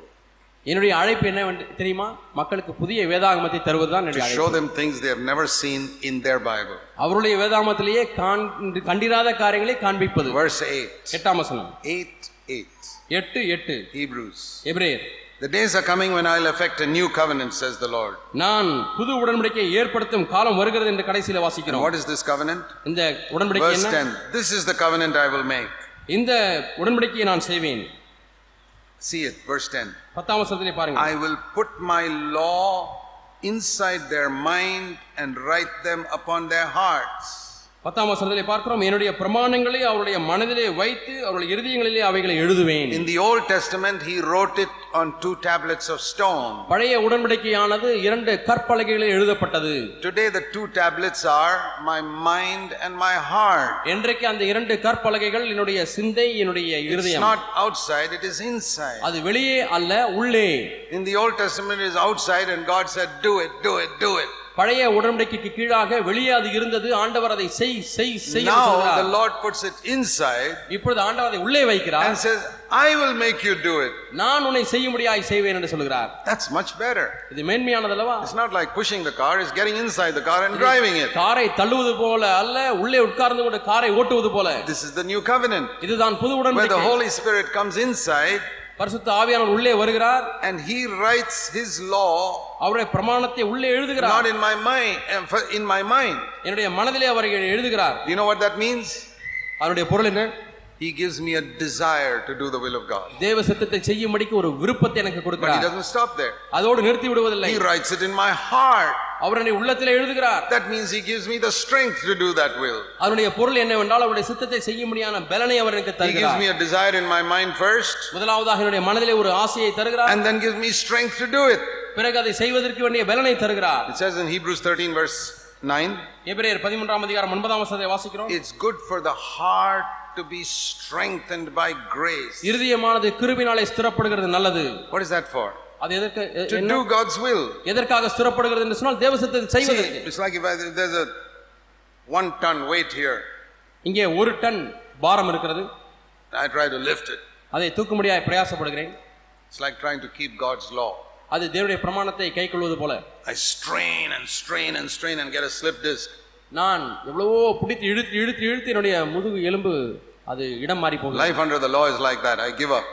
என்னுடைய அழைப்பு என்ன தெரியுமா மக்களுக்கு புதிய வேதாகமத்தை தருவதுதான் என்னுடைய show them things they have never seen in their Bible. அவருடைய வேதாகமத்திலேயே காண்- கண்டிராத காரியங்களை காண்பிப்பது Verse 8. எட்டாம் வசனம் 8 8. எட்டு எட்டு Hebrews. எபிரேயர் The days are coming when I'll effect a new covenant, says the Lord. நான் புது உடன்படிக்கையை ஏற்படுத்தும் காலம் வருகிறது என்று கடைசியில And வாசிக்கிறோம் what is this covenant? இந்த உடன்படிக்கை Verse என்ன 10. This is the covenant I will make. இந்த உடன்படிக்கையை நான் செய்வேன் See it, verse 10. பத்தாம் வசனத்திலே பாருங்க I will put my law inside their mind and write them upon their hearts. பத்தாம் வசனத்திலே பார்க்கிறோம் என்னுடைய பிரமாணங்களை அவருடைய மனதிலே வைத்து அவருடைய இருதயங்களிலே அவைகளை எழுதுவேன் In the Old Testament, he wrote it on two tablets of stone. பழைய உடன்படிக்கையானது இரண்டு கற்பலகைகளில் எழுதப்பட்டது Today, the two tablets are my mind and my heart. இன்றைக்கு அந்த இரண்டு கற்பலகைகள் என்னுடைய சிந்தை என்னுடைய It's இருதயம் not outside, it is inside. அது வெளியே அல்ல உள்ளே In the Old Testament, it is outside, and God said, Do it, do it, do it. பழைய உடன்படிக்கைக்கு கீழாக வெளியே அது இருந்தது ஆண்டவர் அதை செய் செய் செய் Now the Lord puts it inside இப்பொழுது ஆண்டவர் அதை உள்ளே வைக்கிறார் and says, I will make you do it. நான் உன்னை செய்யும்படியாய் செய்வேன் என்று சொல்கிறார் That's much better. இது மேன்மையானதல்லவா It's not like pushing the car, it's getting inside the car and driving it. காரை தள்ளுவது போல அல்ல உள்ளே உட்கார்ந்து கொண்டு காரை ஓட்டுவது போல This is the new covenant இதுதான் புது where the உடன்படிக்கை Holy Spirit comes inside பரிசுத்த ஆவியானவர் உள்ளே வருகிறார் and He writes His law அவருடைய பிரமாணத்தை உள்ளே எழுதுகிறார் not in my mind, in my mind. என்னுடைய மனதிலே அவர் எழுதுகிறார் Do you know what that means? அதனுடைய பொருள் என்ன He gives me a desire to do the will of God. தேவ சித்தத்தை செய்யும்படிக்கு ஒரு விருப்பத்தை எனக்கு But He கொடுக்கிறார் doesn't stop there. அதோடு நிறுத்தி விடுவதில்லை He writes it in my heart. அவர் என்னுடைய உள்ளத்திலே எழுதுகிறார் That means He gives me the strength to do that will. அதனுடைய பொருள் என்னவென்றால் அவருடைய சித்தத்தை செய்யும்படியான பலனை அவர் எனக்கு He gives தருகிறார் me a desire in my mind first முதலாவதாக என்னுடைய மனதிலே ஒரு ஆசையை தருகிறார் and then gives me strength to do it. பிறகு அதை செய்வதற்கு வேண்டிய பலனை தருகிறார் It says in Hebrews 13, verse 9 எபிரேயர் பதிமூன்றாம் அதிகாரம் ஒன்பதாம் வசனத்தை வாசிக்கிறோம் it's good for the heart to be strengthened by grace. இருதயமானது கிருபினாலே ஸ்திரப்படுகிறது நல்லது What is that for? அது எதற்கு எ- To என்ன- do God's will. எதற்காக ஸ்திரப்படுகிறது என்று சொன்னால் தேவ சித்தத்தை See, செய்வதற்கு it's like if, I, if there's a one ton weight here, இங்கே ஒரு டன் பாரம் இருக்கிறது I try to lift it. அதை தூக்கும்படியாய் பிரயாசப்படுகிறேன் It's like trying to keep God's law. அது தேவனுடைய பிரமாணத்தை கைக்கொள்வது போல I strain and strain and strain and get a slip disc. நான் எவ்வளவோ பிடித்து இழுத்து இழுத்து இழுத்து என்னுடைய முதுகு எலும்பு அது இடம் மாறி போகுது Life under the law is like that. I give up.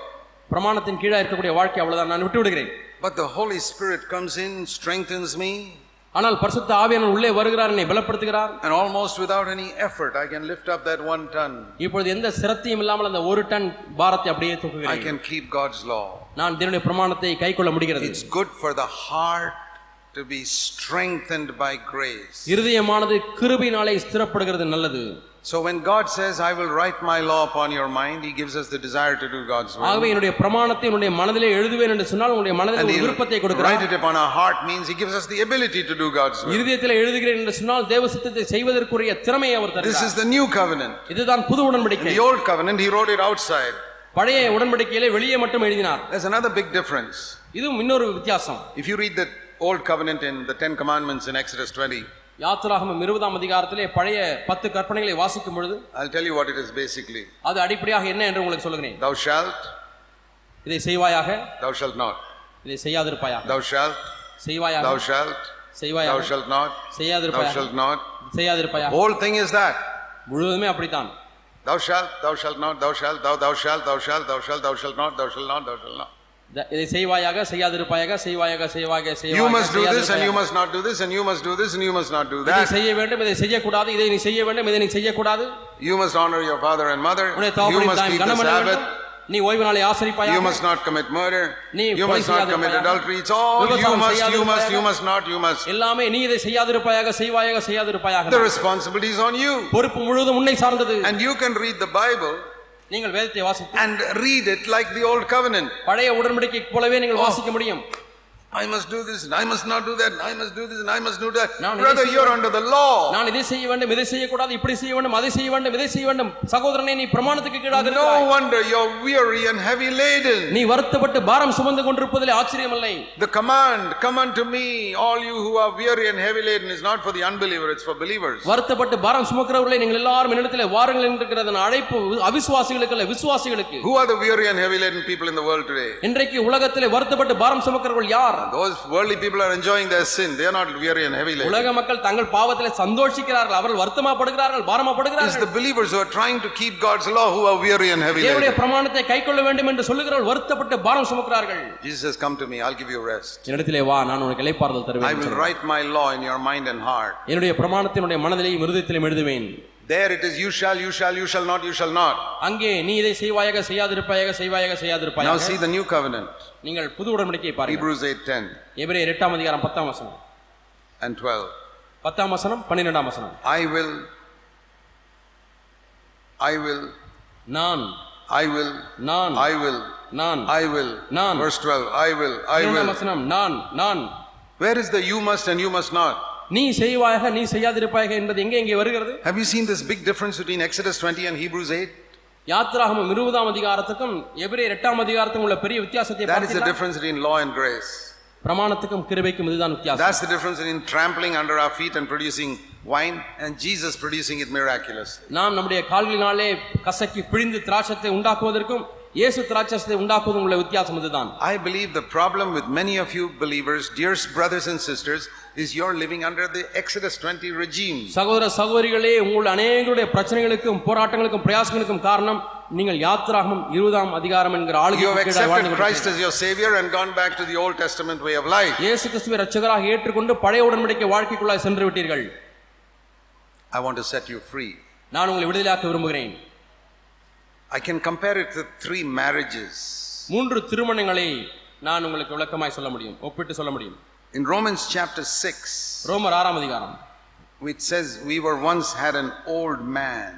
பிரமாணத்தின் கீழே இருக்கக்கூடிய வாழ்க்கை அவ்வளவுதான் நான் விட்டு விடுகிறேன் But the Holy Spirit comes in, strengthens me, ஆனால் பரிசுத்த ஆவியானவர் உள்ளே வருகிறார் என்னை பலப்படுத்துகிறார் and almost without any effort, I can lift up that one ton. இப்பொழுது எந்த சிரத்தையும் இல்லாமல் அந்த ஒரு டன் பாரத்தை அப்படியே I தூக்குகிறேன் can keep God's law. நான் தேவனுடைய பிரமாணத்தை கைக்கொள்ள முடிகிறது It's good for the heart to be strengthened by grace. இருதயமானது கிருபையினாலே ஸ்திரப்படுகிறது நல்லது So when God says, I will write my law upon your mind, He gives us the desire to do God's will. ஆகவே என்னுடைய பிரமாணத்தை என்னுடைய மனதிலே எழுதுவேன் என்று சொன்னால் உங்களுடைய மனதில் And ஒரு He'll விருப்பத்தை write கொடுக்கிறார் it upon our heart means He gives us the ability to do God's will. இருதயத்தில் எழுதுகிறேன் என்று சொன்னால் தேவ சித்தத்தை செய்வதற்குரிய திறமையை அவர் This தருகிறார் is the new covenant. இதுதான் புது In உடன்படிக்கை the old covenant, He wrote it outside. பழைய உடன்படிக்கையிலே வெளியே மட்டும் எழுதினார் There's another big difference. இதுவும் இன்னொரு வித்தியாசம் If you read the old covenant in the Ten Commandments in Exodus 20, யாத்திராகமம் இருபதாம் அதிகாரத்திலே பழைய பத்து கற்பனைகளை வாசிக்கும் பொழுது I'll tell you what it is basically. அது அடிப்படையாக என்ன என்று உங்களுக்கு சொல்லுகிறேன் Thou shalt, இதை செய்வாயாக thou shalt not. இதை செய்யாதிருப்பாயாக Thou shalt, செய்வாயாக thou shalt, thou செய்வாயாக shalt not, thou செய்யாதிருப்பாயாக shalt not. செய்யாதிருப்பாயாக Whole thing is that. முழுவதுமே அப்படித்தான் Thou shalt, thou shalt not, thou shalt, thou, thou shalt, thou shalt, thou shalt, thou shalt not, thou shalt not, thou shalt not. த- இதை செய்வாயாக செய்யாதிருப்பாயாக செய்வாயாக செய்வாக You செய்வாயாக must do this and you செய்யாதிருப்பாயாக. must not do this and you must do this and you must not do இதை that. செய்ய வேண்டும் இதை செய்யக்கூடாது இதை நீ செய்ய வேண்டும் இதை நீ செய்யக்கூடாது You must honor your father and mother. உன்னுடைய You தகப்பனை must தாய் keep the கனம் பண்ண Sabbath. வேண்டும் நீ ஓய்வு நாளை You ஆசரிப்பாயாக must not commit murder. நீ You கொலை must not commit செய்யாதிருப்பாயாக. adultery. It's all you விபசாரம் must, you must, செய்யாதிருப்பாயாக. you must not, you must. எல்லாமே நீ இதை செய்யாதிருப்பாயாக செய்வாயாக செய்யாதிருப்பாயாக The responsibility is on you. பொறுப்பு முழுவதும் உன்னை சார்ந்தது And you can read the Bible நீங்கள் வேதத்தை வாசித்து and read it like the old covenant. பழைய உடன்படிக்கை போலவே நீங்கள் வாசிக்க முடியும் I must do this and I must not do that and I must do this and I must do that. நான் Brother, இதை you're under the law. நான் இதை செய்ய வேண்டும் இதை செய்யக்கூடாது இப்படி செய்ய வேண்டும் அதை செய்ய வேண்டும் இதை செய்ய வேண்டும் சகோதரனே நீ பிரமாணத்துக்கு கீழாக No இருக்கிறாய் wonder you're weary and heavy laden. நீ வருத்தப்பட்டு பாரம் சுமந்து கொண்டிருப்பதில் ஆச்சரியமில்லை The command, come unto me, all you who are weary and heavy laden, is not for the unbeliever, it's for believers. வருத்தப்பட்டு பாரம் சுமக்கிறவர்களை நீங்கள் எல்லாரும் என்னிடத்தில் வாருங்கள் என்கிற அழைப்பு அவிசுவாசிகளுக்கு அல்ல விசுவாசிகளுக்கு Who are the weary and heavy laden people in the world today? இன்றைக்கு உலகத்திலே வருத்தப்பட்டு பாரம் சுமக்கிறவர்கள் யார் Those worldly people are enjoying their sin. They are not weary and heavy laden. உலக மக்கள் தங்கள் பாவத்திலே சந்தோஷிக்கிறார்கள் அவர்கள் வருத்தமாப்படுகிறார்கள் It's பாரமாப்படுகிறார்கள் the believers who are trying to keep God's law who are weary and heavy தேவனுடைய laden. பிரமாணத்தை கைக்கொள்ள வேண்டும் என்று சொல்லுகிறவர்கள் வருத்தப்பட்டு பாரம் சுமக்கிறார்கள் Jesus says, Come to me, I'll give you rest. என்னிடத்திலே வா நான் உனக்கு இளைப்பாறுதல் I தருவேன் will write my law in your mind and heart. என்னுடைய பிரமாணத்தினுடைய மனதிலேயும் இருதயத்திலும் எழுதுவேன் There it is, you shall, you shall, you shall not, you shall not. அங்கே நீ இதை செய்வாயாக செய்யாதிருப்பாயாக செய்வாயாக Now செய்யாதிருப்பாயாக see the new covenant. நீங்கள் புது உடன்படிக்கையை பாருங்கள் Hebrews 8:10 எபிரேயர் எட்டாம் அதிகாரம் பத்தாம் வசனம் and 12. பத்தாம் வசனம் பன்னிரெண்டாம் வசனம் I will, I will, நான் I will, நான் I will, நான் I will. நான். Verse 12, I will, I இரண்டாம் will. வசனம் நான் நான் Where is the you must and you must not? நீ செய்வாயாக நீ செய்யாதிருப்பாயாக என்பது எங்கே எங்கே வருகிறது Have you seen this big difference between Exodus 20 and Hebrews 8? யாத்திராகமம் இருபதாம் அதிகாரத்துக்கும் எபிரேயர் எட்டாம் அதிகாரத்துக்கும் உள்ள பெரிய வித்தியாசத்தை That is the difference between law and grace. பிரமாணத்துக்கும் கிருபைக்கும் இதுதான் வித்தியாசம் That's the difference in trampling under our feet and producing wine and Jesus producing it miraculously. நாம் நம்முடைய கால்களினாலே கசக்கி பிழிந்து திராட்சத்தை உண்டாக்குவதற்கும் இயேசு திராட்சரசத்தை உண்டாக்குவது உள்ள வித்தியாசம் இதுதான். I believe the problem with many of you believers dears brothers and sisters is your living under the Exodus twenty regime சகோதர சகோதரிகளே உங்கள் அநேகருடைய பிரச்சனைகளுக்கும் போராட்டங்களுக்கும் பிரயாசங்களுக்கும் காரணம் நீங்கள் யாத்ராகமம் இருபதாம் அதிகாரம் என்கிற ஆளுகை இயேசு கிறிஸ்துவை ரட்சகராக ஏற்றுக்கொண்டு பழைய உடன்படிக்கை வாழ்க்கைக்குள்ளாய் சென்று விட்டீர்கள். I want to set you free நான் உங்களை விடுதலையாக்க விரும்புகிறேன். I can compare it to three marriages. மூன்று திருமணங்களை நான் உங்களுக்கு விளக்கமாய் சொல்ல முடியும் ஒப்பிட்டு சொல்ல முடியும் In Romans chapter 6, ரோமர் ஆறாம் அதிகாரம் which says, We were once had an old man.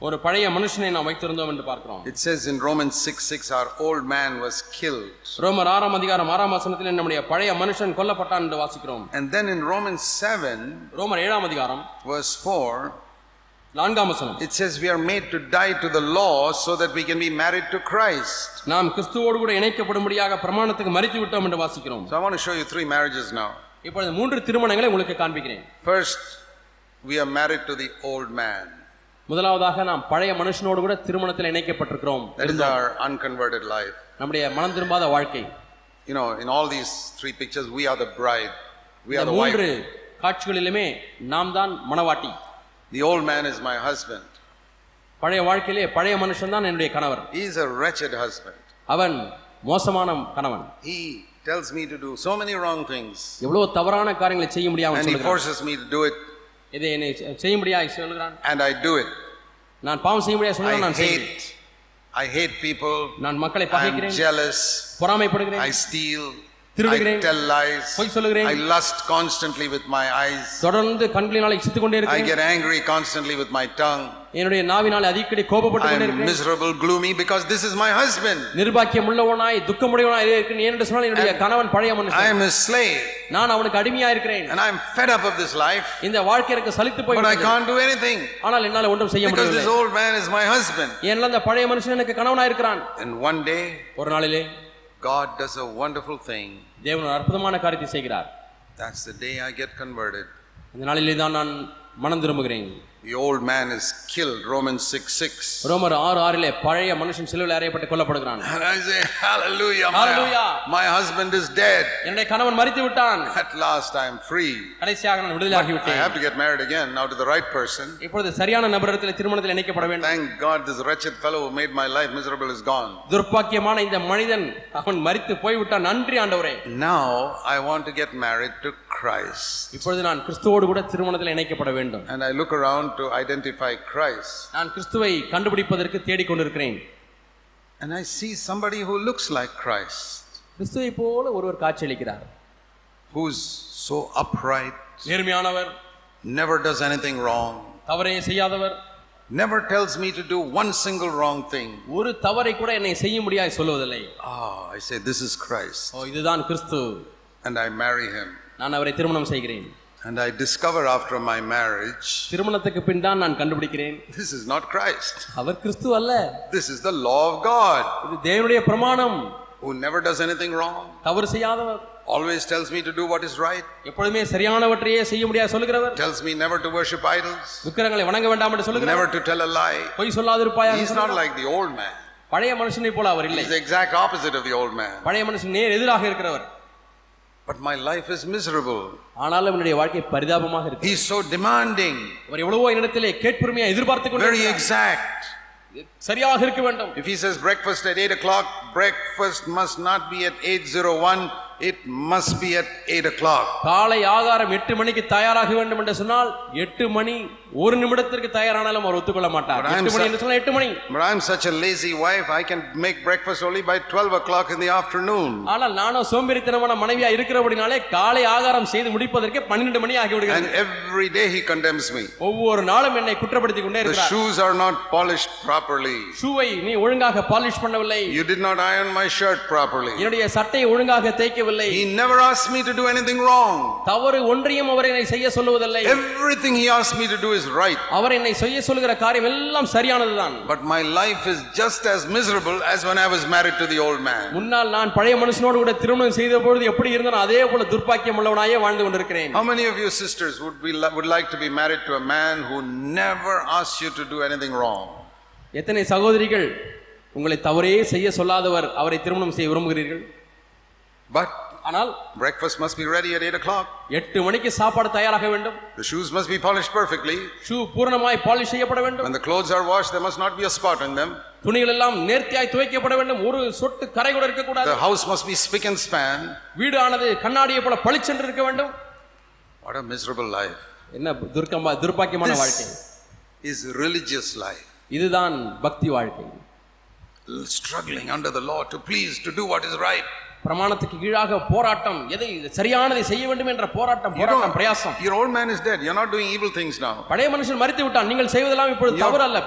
ஒரு பழைய மனுஷனை நாம் வைத்திருந்தோம் என்று பார்க்கிறோம் It says in Romans 6 6, our old man was killed. ரோமர் ஆறாம் அதிகாரம் ஆறாம் வசனத்தில் நம்முடைய பழைய மனுஷன் கொல்லப்பட்டான் என்று வாசிக்கிறோம் And then in Romans 7, ரோமர் ஏழாம் அதிகாரம் verse 4, நான்காம் வசனம் it says, We are made to die to the law so that we can be married to Christ. நாம் கிறிஸ்துவோடு கூட இணைக்கப்படும்படியாக பிரமாணத்துக்கு மறித்து விட்டோம் என்று வாசிக்கிறோம் So I want to show you three marriages now. இப்பொழுது மூன்று திருமணங்களை உங்களுக்கு காண்பிக்கிறேன் First, we are married to the old man. முதலாவதாக நாம் பழைய மனுஷனோடு கூட திருமணத்தில் இணைக்கப்பட்டிருக்கிறோம் That is our unconverted life. நம்முடைய மனம் திரும்பாத வாழ்க்கை You know, in all these three pictures, we are the bride, we are இந்த the மூன்று wife. காட்சிகளிலுமே நாம் தான் மணவாட்டி The old man is my husband. பழைய வாழ்க்கையிலே பழைய மனுஷன் தான் என்னுடைய கணவர் He is a wretched husband. அவன் மோசமான கணவன் He tells me to do so many wrong things, எவ்வளவு தவறான காரியங்களை செய்ய முடியாமல் and he சொல்லுகிறான் forces me to do it, இதை என்னை செய்ய முடியாது சொல்லுகிறான் and I do it. நான் பாவம் செய்ய முடியாது சொல்லுகிறான் I நான் செய்கிறேன் hate, I hate people. நான் மக்களை I am பகைக்கிறேன் jealous. பொறாமைப்படுகிறேன் I steal. I திருடுகிறேன். tell lies. பொய் சொல்லுகிறேன். I lust constantly with my eyes. தொடர்ந்து கண்களினாலே இச்சித்துக் கொண்டே I இருக்கிறேன் get angry constantly with my tongue. என்னுடைய நாவினாலே அடிக்கடி கோபப்பட்டு I கொண்டே am இருக்கிறேன் miserable, gloomy because this is my husband. நிர்பாக்கியம் உள்ளவனாய் துக்கமுடையவனாய் இருக்கிறேன் ஏனென்று சொன்னால் என்னுடைய கணவன் பழைய I மனுஷன் am a slave நான் அவனுக்கு அடிமையா இருக்கிறேன் and I am fed up of this life, இந்த வாழ்க்கை எனக்கு சலித்து போய் but I விட்டது. can't do anything ஆனால் என்னால ஒன்றும் செய்ய because முடியவில்லை this old man is my husband. ஏனென்றால் அந்த பழைய மனுஷன் எனக்கு கணவனா இருக்கிறான் And one day, ஒரு நாளிலே God does a wonderful thing. தேவன் ஒரு அற்புதமான காரியத்தை செய்கிறார் That's the day I get converted. இந்த நாளிலே தான் நான் மனம் திரும்புகிறேன் The old man is killed, Romans 6 6. ரோமர் ஆறு ஆறிலே பழைய மனுஷன் சிலுவையில் அறையப்பட்டு கொல்லப்படுகிறான் And I say, Hallelujah, Hallelujah. My, my husband is dead. என்னுடைய கணவன் மறித்து விட்டான் At last I am free. கடைசியாக நான் விடுதலாகி I விட்டேன் have to get married again now to the right person. இப்பொழுது சரியான நபரிடத்தில் திருமணத்தில் இணைக்கப்பட வேண்டும் Thank God this wretched fellow who made my life miserable is gone. துர்ப்பாக்கியமான இந்த மனிதன் அவன் மறித்து போய்விட்டான் நன்றி ஆண்டவரே Now I want to get married to Christ. இப்பொழுது நான் கிறிஸ்துவோடு கூட திருமணத்தில் இணைக்கப்பட வேண்டும் And I look around to identify Christ. நான் கிறிஸ்துவை கண்டுபிடிப்பதற்கு தேடிக்கொண்டிருக்கிறேன் And I see somebody who looks like Christ, கிறிஸ்துவை போல ஒருவர் காட்சியளிக்கிறார் who's so upright, நேர்மையானவர் never does anything wrong, தவறை செய்யாதவர் never tells me to do one single wrong thing. ஒரு தவறை கூட என்னை செய்ய முடியாது சொல்லுவதில்லை Ah, I say, This is Christ. ஓ இதுதான் கிறிஸ்து And I marry him. நான் அவரை திருமணம் செய்கிறேன் And I discover after my marriage, திருமணத்துக்கு பின் தான் நான் கண்டுபிடிக்கிறேன் this is not Christ. அவர் கிறிஸ்து அல்ல This is the law of God, இது தேவனுடைய பிரமாணம் who never does anything wrong, தவறு செய்யாதவர் always tells me to do what is right, எப்பொழுதுமே சரியானவற்றையே செய்ய முடியாது சொல்லுகிறவர் tells me never to worship idols, விக்கிரங்களை வணங்க வேண்டாம் என்று சொல்லுகிறவர் never to tell a lie. பொய் சொல்லாதிருப்பாயாக He's not like the old man. பழைய மனுஷனை போல அவர் இல்லை He's the exact opposite of the old man. பழைய மனுஷன் நேர் எதிராக இருக்கிறவர் But my life is miserable. ஆனாலும் என்னுடைய வாழ்க்கை பரிதாபமாக இருக்கு He's so demanding, அவர் எவ்வளவோ என்னிடத்திலே கேட்புரிமையா எதிர்பார்த்து கொண்டு very exact. சரியாக இருக்க வேண்டும் If he says breakfast at 8 o'clock, breakfast must not be at 8.01, it must be at 8 o'clock. காலை ஆகாரம் எட்டு மணிக்கு தயாராக வேண்டும் என்று சொன்னால் எட்டு மணி ஒரு நிமிடத்திற்கு தயாரானாலும் அவர் ஒத்துக்கொள்ள மாட்டார் But I'm எட்டு மணி so- என்று சொன்னால் எட்டு மணி But I'm such a lazy wife, I can make breakfast only by 12 o'clock in the afternoon. ஆனால் நானும் சோம்பேறித்தனமான மனைவியா இருக்கிறபடினாலே காலை ஆகாரம் செய்து முடிப்பதற்கு பன்னிரண்டு மணி ஆகி And விடுகிறது every day he condemns me. ஒவ்வொரு நாளும் என்னை குற்றப்படுத்திக் கொண்டே The இருக்கிறார் shoes are not polished properly. ஷூவை நீ ஒழுங்காக பாலிஷ் பண்ணவில்லை You did not iron my shirt properly. என்னுடைய சட்டையை ஒழுங்காக தேய்க்கவில்லை He never asked me to do anything wrong. தவறு ஒன்றையும் அவர் என்னை செய்ய சொல்லுவதில்லை Everything he asks me to do is is right, அவர் என்னை செய்ய சொல்லுகிற காரியம் எல்லாம் சரியானதுதான் but my life is just as miserable as when I was married to the old man. முன்னால் நான் பழைய மனுஷனோடு கூட திருமணம் செய்த பொழுது எப்படி இருந்தனோ அதே போல துர்ப்பாக்கியம் உள்ளவனாயே வாழ்ந்து கொண்டிருக்கிறேன் How many of you sisters would be would like to be married to a man who never asks you to do anything wrong? எத்தனை சகோதரிகள் உங்களை தவறே செய்ய சொல்லாதவர் அவரை திருமணம் செய்ய விரும்புகிறீர்கள் But ஆனால் breakfast must be ready at 8 o'clock. எட்டு மணிக்கு சாப்பாடு தயாராக வேண்டும் The shoes must be polished perfectly. Shoe பூரணமாய் பாலிஷ் செய்யப்பட வேண்டும் When the clothes are washed, there must not be a spot on them. துணிகள் எல்லாம் நேர்த்தியாய் துவைக்கப்பட வேண்டும் ஒரு சொட்டு கரை கூட இருக்கக்கூடாது The house must be spick and span. வீடு ஆனது கண்ணாடியை போல பளிச்சென்று இருக்க வேண்டும் What a miserable life. என்ன துர்க்கமா துர்ப்பாக்கியமான வாழ்க்கை This is religious life. இதுதான் பக்தி வாழ்க்கை Struggling under the law to please, to do what is right. பிரமாணத்துக்கு கீழாக போராட்டம் எதை சரியானதை செய்ய வேண்டும் என்ற போராட்டம் You போராட்டம் பிரயாசம் your old man is dead. You're not doing evil things now. பழைய மனுஷன் மறித்து விட்டான் நீங்கள் செய்வதெல்லாம் இப்பொழுது தவறு அல்ல.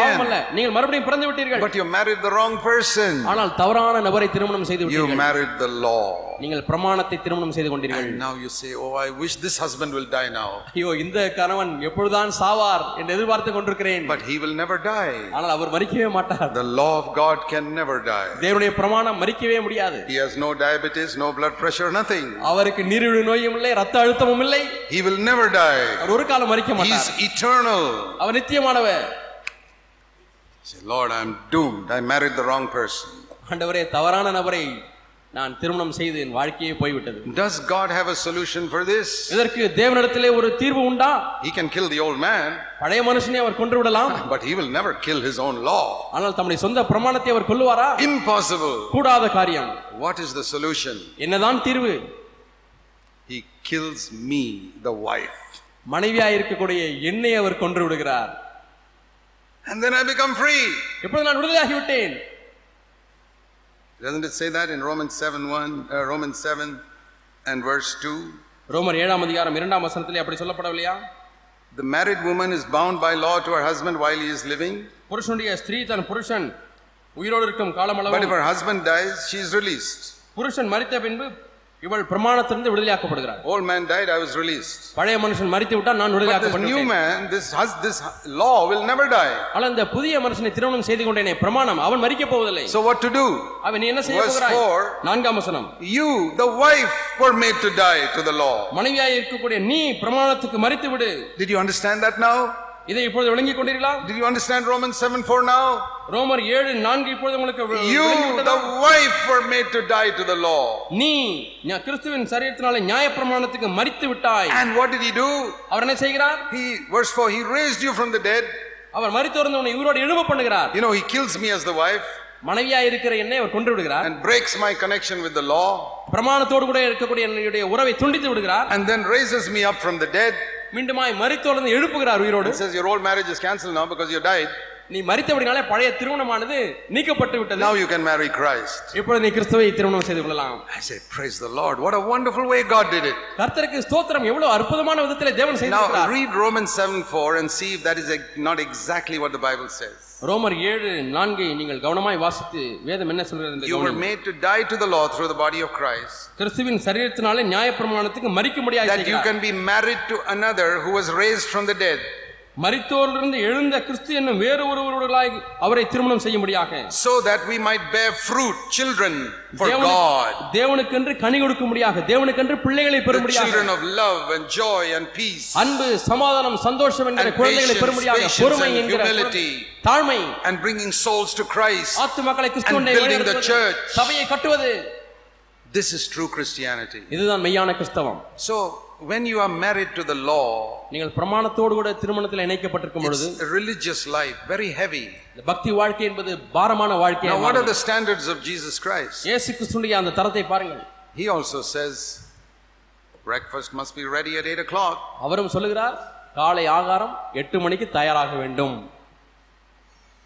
பாவம் அல்ல நீங்கள் மறுபடியும் பிறந்து விட்டீர்கள் But you married the wrong person. ஆனால் தவறான நபரை திருமணம் செய்து You விட்டீர்கள் married the law. நீங்கள் பிரமாணத்தை திருமணம் செய்து கொண்டீர்கள் And now you say, Oh, I wish this husband will die now. ஐயோ இந்த கணவன் எப்பொழுதுதான் சாவார் என்று எதிர்பார்த்து கொண்டிருக்கிறேன் But he will never die. ஆனால் அவர் மறிக்கவே மாட்டார் The law of God can never die. தேவனுடைய பிரமாணம் மறிக்கவே முடியாது He has no diabetes, no blood pressure, nothing. அவருக்கு நீரிழிவு நோயும் இல்லை ரத்த அழுத்தமும் இல்லை He will never die. அவர் ஒரு காலம் மறிக்க He is மாட்டார் eternal. Our நித்தியமானவர் Say, Lord, I'm doomed. I married the wrong person. ஆண்டவரே தவறான நபரை நான் திருமணம் செய்து என் வாழ்க்கையே போய்விட்டது Does God have a solution for this? இதற்கு தேவனிடத்திலே ஒரு தீர்வு உண்டா He can kill the old man, பழைய மனுஷனை அவர் கொன்று விடலாம் but he will never kill his own law. ஆனால் தம்முடைய சொந்த பிரமாணத்தை அவர் கொல்லுவாரா Impossible. கூடாத காரியம் What is the solution? என்னதான் தீர்வு He kills me, the wife. மனைவியா இருக்கக்கூடிய என்னை அவர் கொன்று விடுகிறார் And then I become free. இப்பொழுது நான் விடுதலாகி விட்டேன் Doesn't it say that in Romans 7 1, uh, Romans 7 and verse 2? ரோமர் ஏழாம் அதிகாரம் இரண்டாம் வசனத்திலே அப்படி சொல்லப்படவில்லையா The married woman is bound by law to her husband while he is living, புருஷனுடைய ஸ்திரீ தன் புருஷன் உயிரோடு இருக்கும் but if காலமளவு her husband dies, she is released. புருஷன் மரித்த பின்பு இவள் பிரமாணத்திலிருந்து விடுதலையாக்கப்படுகிறார் Old man died, I was released. பழைய மனுஷன் மரித்து விட்டால் நான் this new விடுதலையாக்கப்பட்டேன் man, this, hus- this law will never die. ஆனால் இந்த புதிய மனுஷனை திருமணம் செய்து கொண்டேனே பிரமாணம் அவன் மறிக்க போவதில்லை So what to do? அவன் நீ என்ன செய்ய போகிறாய். நான்காம் வசனம் You, the wife, were made to die to the law. மனைவியாய் இருக்கக்கூடிய நீ பிரமாணத்துக்கு மறித்து விடு Did you understand that now? இதை இப்பொழுது விளங்கிக் கொண்டீர்களா Did you understand Romans 7 4 now? ரோமர் ஏழு நான்கு இப்பொழுது உங்களுக்கு we- You, விளங்கிவிட்டதா? the wife, were made to die to the law. நீ ஞா- கிறிஸ்துவின் சரீரத்தினாலே நியாய பிரமாணத்துக்கு மறித்து விட்டாய் And what did he do? அவர் என்ன செய்கிறார் He, verse 4, he raised you from the dead. அவர் மறித்து வந்து உன்னை இவரோடு எழும்ப பண்ணுகிறார் You know, he kills me as the wife மனைவியா இருக்கிற என்னை அவர் கொன்று விடுகிறார் and breaks my connection with the law பிரமாணத்தோடு கூட இருக்கக்கூடிய என்னுடைய உறவை துண்டித்து விடுகிறார் and then raises me up from the dead. மீண்டுமாய் மறித்தோடு எழுப்புகிறார் உயிரோடு He says, Your old marriage is cancelled now because you died. நீ மறித்தபடினாலே பழைய திருமணமானது நீக்கப்பட்டு விட்டது Now you can marry Christ. இப்பொழுது நீ கிறிஸ்துவை திருமணம் செய்து கொள்ளலாம் I say, Praise the Lord. What a wonderful way God did it. கர்த்தருக்கு ஸ்தோத்திரம் எவ்வளவு அற்புதமான விதத்திலே தேவன் Now செய்திருக்கிறார் read Romans 7 4 and see if that is ex- not exactly what the Bible says. ரோமர் ஏழு நான்கை நீங்கள் கவனமாய் வாசித்து வேதம் என்ன சொல்கிறது என்று You were கவனியுங்கள். made to die to the law through the body of Christ, கிறிஸ்துவின் சரீரத்தினாலே நியாயப்பிரமாணத்துக்கு மறிக்க முடியாது that you can be married to another who was raised from the dead, மரித்தோரிலிருந்து எழுந்த கிறிஸ்து என்னும் வேறு ஒருவர்களாய் அவரை திருமணம் செய்ய முடியாக? So that we might bear fruit, children for God, தேவனுக்கென்று கனி கொடுக்க முடியாக தேவனுக்கென்று பிள்ளைகளை பெற the முடியாக. children of love and joy and peace, அன்பு சமாதானம் சந்தோஷம் என்கிற குழந்தைகளை பெற patience, முடியாக. patience பொறுமை என்கிற. தாழ்மை. And bringing souls to Christ. ஆத்துமக்களை கிறிஸ்துவனை And building the church. சபையை கட்டுவது. This is true Christianity. இதுதான் மெய்யான கிறிஸ்தவம். So, when you are married to the law, நீங்கள் பிரமாணத்தோடு கூட திருமணத்தில் இணைக்கப்பட்டிருக்கும் பொழுது it's a religious life, very heavy. இந்த பக்தி வாழ்க்கை என்பது பாரமான வாழ்க்கை Now, what are the standards of Jesus Christ? இயேசு கிறிஸ்துடைய அந்த தரத்தை பாருங்கள் He also says, breakfast must be ready at 8 o'clock. அவரும் சொல்லுகிறார் காலை ஆகாரம் எட்டு மணிக்கு தயாராக வேண்டும்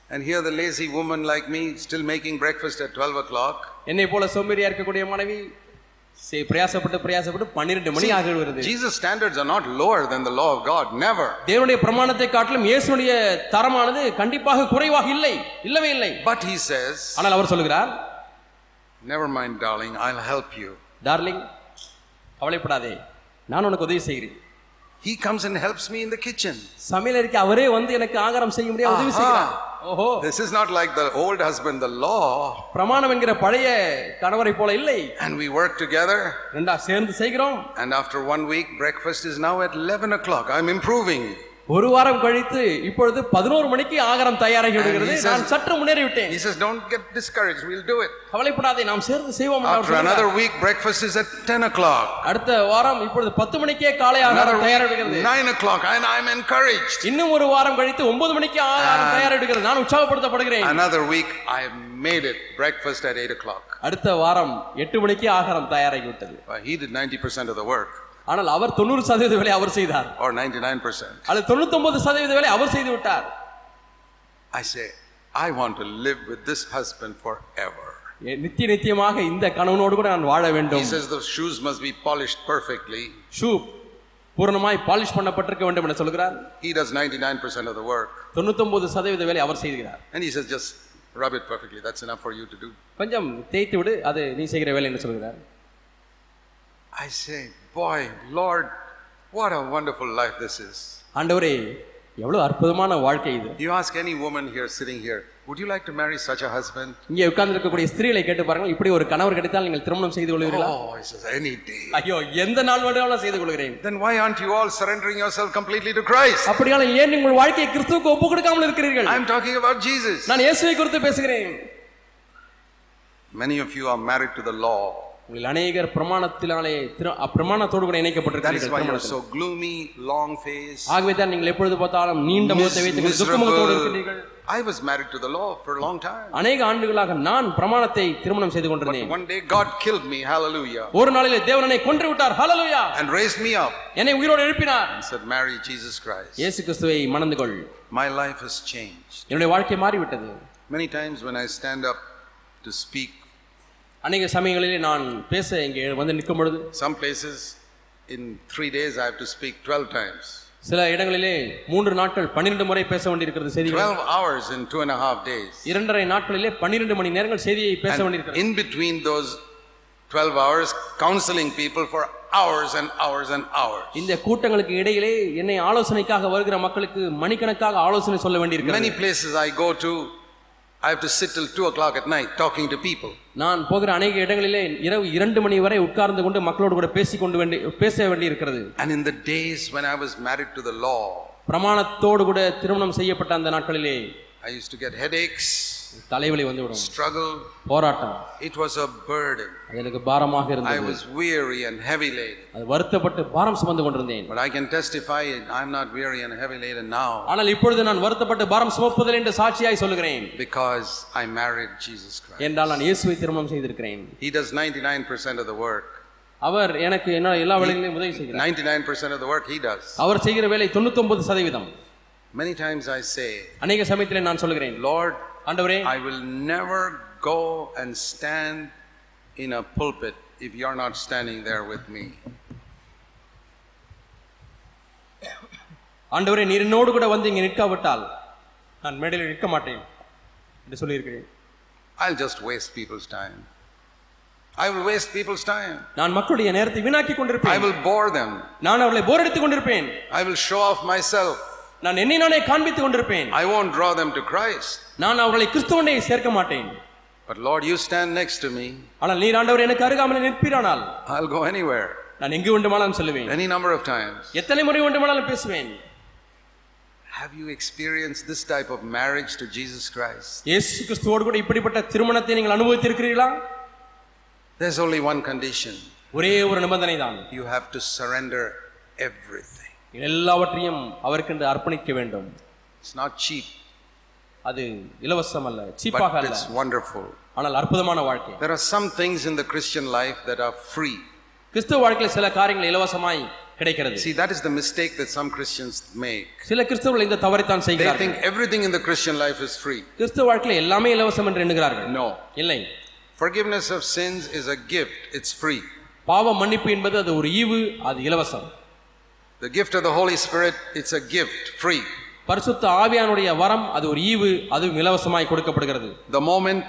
And here, the lazy woman like me, still making breakfast at 12 o'clock. என்னை போல சோம்பேறியா இருக்கக்கூடிய மனைவி சே- பிரயாசப்பட்டு பிரயாசப்பட்டு பன்னிரெண்டு மணி ஆகி வருது Jesus' standards are not lower than the law of God. Never. தேவனுடைய பிரமாணத்தை காட்டிலும் இயேசுடைய தரமானது கண்டிப்பாக குறைவாக இல்லை இல்லவே இல்லை But he says, ஆனால் அவர் சொல்லுகிறார் Never mind, darling, I'll help you. Darling கவலைப்படாதே நான் உனக்கு உதவி செய்கிறேன் He comes and helps me in the kitchen. சமையலறைக்கு அவரே வந்து எனக்கு ஆகாரம் செய்ய முடியாது உதவி செய்கிறார் ஓஹோ This is not like the old husband, the law. பிரமாணம் என்கிற பழைய கணவரை போல இல்லை And we work together. ரெண்டா சேர்ந்து செய்கிறோம் And after one week, breakfast is now at 11 o'clock. I'm improving. ஒரு வாரம் கழித்து இப்பொழுது பதினோரு மணிக்கு ஆகாரம் தயாராகி விடுகிறது நான் சற்று முன்னேறி விட்டேன் He says, Don't get discouraged. We'll do it. கவலைப்படாதே நாம் சேர்ந்து செய்வோம் After another week, breakfast is at 10 o'clock. அடுத்த வாரம் இப்பொழுது பத்து மணிக்கே காலை ஆகாரம் week, தயாரிடுகிறது 9 o'clock. And I'm encouraged. இன்னும் ஒரு வாரம் கழித்து ஒன்பது மணிக்கு ஆகாரம் தயாரிடுகிறது நான் உற்சாகப்படுத்தப்படுகிறேன் Another week, I made it. Breakfast at 8 o'clock. அடுத்த வாரம் எட்டு மணிக்கு ஆகாரம் தயாராகி விட்டது he did 90% of the work, ஆனால் அவர் தொண்ணூறு சதவீத வேலை அவர் செய்தார் or 99%. அல்லது தொண்ணூத்தொன்பது சதவீத வேலை அவர் செய்து விட்டார் I say, I want to live with this husband forever. எ- நித்திய நித்தியமாக இந்த கணவனோடு கூட நான் வாழ He வேண்டும் says the shoes must be polished perfectly. Shoe பூரணமாய் பாலிஷ் பண்ணப்பட்டிருக்க வேண்டும் என சொல்கிறார் He does 99% of the work. தொண்ணூத்தொன்பது சதவீத வேலை அவர் செய்கிறார் And he says, just rub it perfectly. That's enough for you to do. கொஞ்சம் தேய்த்து விடு அது நீ செய்கிற வேலை என்று சொல்கிறார் I say, boy, Lord, what a wonderful life this is. ஆண்டவரே எவ்வளவு அற்புதமான வாழ்க்கை இது You ask any woman here sitting here, would you like to marry such a husband? இங்கே உட்கார்ந்து இருக்கக்கூடிய ஸ்திரீகளை கேட்டு பாருங்கள் இப்படி ஒரு கணவர் கிடைத்தால் நீங்கள் திருமணம் செய்து கொள்வீர்களா Oh, he says, any day. ஐயோ எந்த நாள் வேண்டாலும் செய்து கொள்கிறேன் Then why aren't you all surrendering yourself completely to Christ? அப்படியானால் ஏன் உங்கள் வாழ்க்கையை கிறிஸ்துவுக்கு ஒப்பு கொடுக்காமல் இருக்கிறீர்கள் I'm talking about Jesus. நான் இயேசுவை குறித்து பேசுகிறேன் Many of you are married to the law. உங்களில் அநேகர் பிரமாணத்தினாலே அப்பிரமாணத்தோடு கூட இணைக்கப்பட்டிருக்கிறீர்கள் so gloomy, long face, ஆகவே தான் நீங்கள் எப்பொழுது பார்த்தாலும் நீண்ட முகத்தை வைத்து கொண்டு துக்க முகத்தோடு இருக்கிறீர்கள். I was married to the law for a long time. அநேக ஆண்டுகளாக நான் பிரமாணத்தை திருமணம் செய்து கொண்டிருந்தேன். One day God killed me, hallelujah, ஒரு நாளிலே தேவனனை கொன்று விட்டார் ஹalleluya and raised me up. என்னை உயிரோடு எழுப்பினார். And said, Marry Jesus Christ. இயேசு கிறிஸ்துவை மணந்து கொள். My life has changed. என்னுடைய வாழ்க்கை மாறிவிட்டது. Many times when I stand up to speak, அநேக சமயங்களிலே நான் பேச இங்கே வந்து நிற்கும் பொழுது some places in three days I have to speak twelve times சில இடங்களிலே மூன்று நாட்கள் பன்னிரண்டு முறை பேச வேண்டியிருக்கிறது செய்தி twelve hours in two and half days இரண்டரை நாட்களிலே பன்னிரண்டு மணி நேரங்கள் செய்தியை பேச வேண்டியிருக்கிறது. In between those twelve hours counselling people for hours and hours and hours. இந்த கூட்டங்களுக்கு இடையிலே என்னை ஆலோசனைக்காக வருகிற மக்களுக்கு மணிக்கணக்காக ஆலோசனை சொல்ல வேண்டியிருக்கு many places I go to I do sit till two o'clock at night talking to people நான் போகிற அநேக இடங்களிலே இரவு இரண்டு மணி வரை உட்கார்ந்து கொண்டு மக்களோடு கூட பேசிக் கொண்டு வேண்டி பேச வேண்டி இருக்கிறது and in the days when i was married to the law பிரமாணத்தோடு கூட திருமணம் செய்யப்பட்ட அந்த நாட்களிலே I use to get headaches தலைவலி வந்துவிடும் struggle. போராட்டம் It was a burden. அது எனக்கு பாரமாக I இருந்தது was weary and heavy laden. அது வருத்தப்பட்டு பாரம் சுமந்து கொண்டிருந்தேன் But I can testify I'm not weary and heavy laden now ஆனால் இப்பொழுது நான் வருத்தப்பட்டு பாரம் சுமப்பதில் என்று சாட்சியாய் சொல்லுகிறேன் because I married Jesus Christ. என்றால் நான் இயேசுவை திருமணம் செய்திருக்கிறேன் He does 99% of the work. அவர் எனக்கு என்ன எல்லா வேலைகளையும் உதவி செய்கிறார் 99% of the work he does. அவர் செய்கிற வேலை தொண்ணூத்தொன்பது சதவீதம் Many times I say, அநேக சமயத்திலே நான் சொல்லுகிறேன் Lord, ஆண்டவரே I will never go and stand in a pulpit if you're not standing there with me. ஆண்டவரே நீர் என்னோடு கூட வந்து இங்கே நிற்காவிட்டால் நான் மேடையில் நிற்க மாட்டேன் என்று சொல்லியிருக்கிறேன் I'll just waste people's time. I will waste people's time. நான் மக்களுடைய நேரத்தை வீணாக்கி I கொண்டிருப்பேன் will bore them. நான் அவர்களை போர் அடித்துக் கொண்டிருப்பேன் I will show off myself. நான் என்னை நானே காண்பித்துக் கொண்டிருப்பேன் I won't draw them to Christ. நான் அவர்களை கிறிஸ்துவனை சேர்க்க மாட்டேன் But Lord, you stand next to me. ஆனால் நீர் ஆண்டவர் எனக்கு அருகாமல் நிற்பீரானால் I'll go anywhere, நான் எங்கு வேண்டுமானாலும் சொல்லுவேன் any number of times. எத்தனை முறை வேண்டுமானாலும் பேசுவேன் Have you experienced this type of marriage to Jesus Christ? இயேசு கிறிஸ்துவோடு கூட இப்படிப்பட்ட திருமணத்தை நீங்கள் அனுபவித்திருக்கிறீர்களா There's only one condition ஒரே ஒரு நிபந்தனை தான் you have to surrender everything. எல்லாவற்றையும் அவருக்கென்று அர்ப்பணிக்க வேண்டும் It's not cheap, அது இலவசம் அல்ல சீப்பாக அல்ல it's wonderful. ஆனால் அற்புதமான வாழ்க்கை There are some things in the Christian life that are free. கிறிஸ்துவ வாழ்க்கையில் சில காரியங்கள் இலவசமாய் கிடைக்கிறது See, that is the mistake that some Christians make. சில கிறிஸ்தவர்கள் இந்த தவறைத்தான் They செய்கிறார்கள் think everything in the Christian life is free. கிறிஸ்துவ வாழ்க்கையில் எல்லாமே இலவசம் என்று எண்ணுகிறார்கள் No. இல்லை Forgiveness of sins is a gift, it's free. பாவ மன்னிப்பு என்பது அது ஒரு ஈவு அது இலவசம் The gift of the Holy Spirit, it's a gift, free. பரிசுத்த ஆவியானுடைய வரம் அது ஒரு ஈவு அதுவும் இலவசமாய் கொடுக்கப்படுகிறது The moment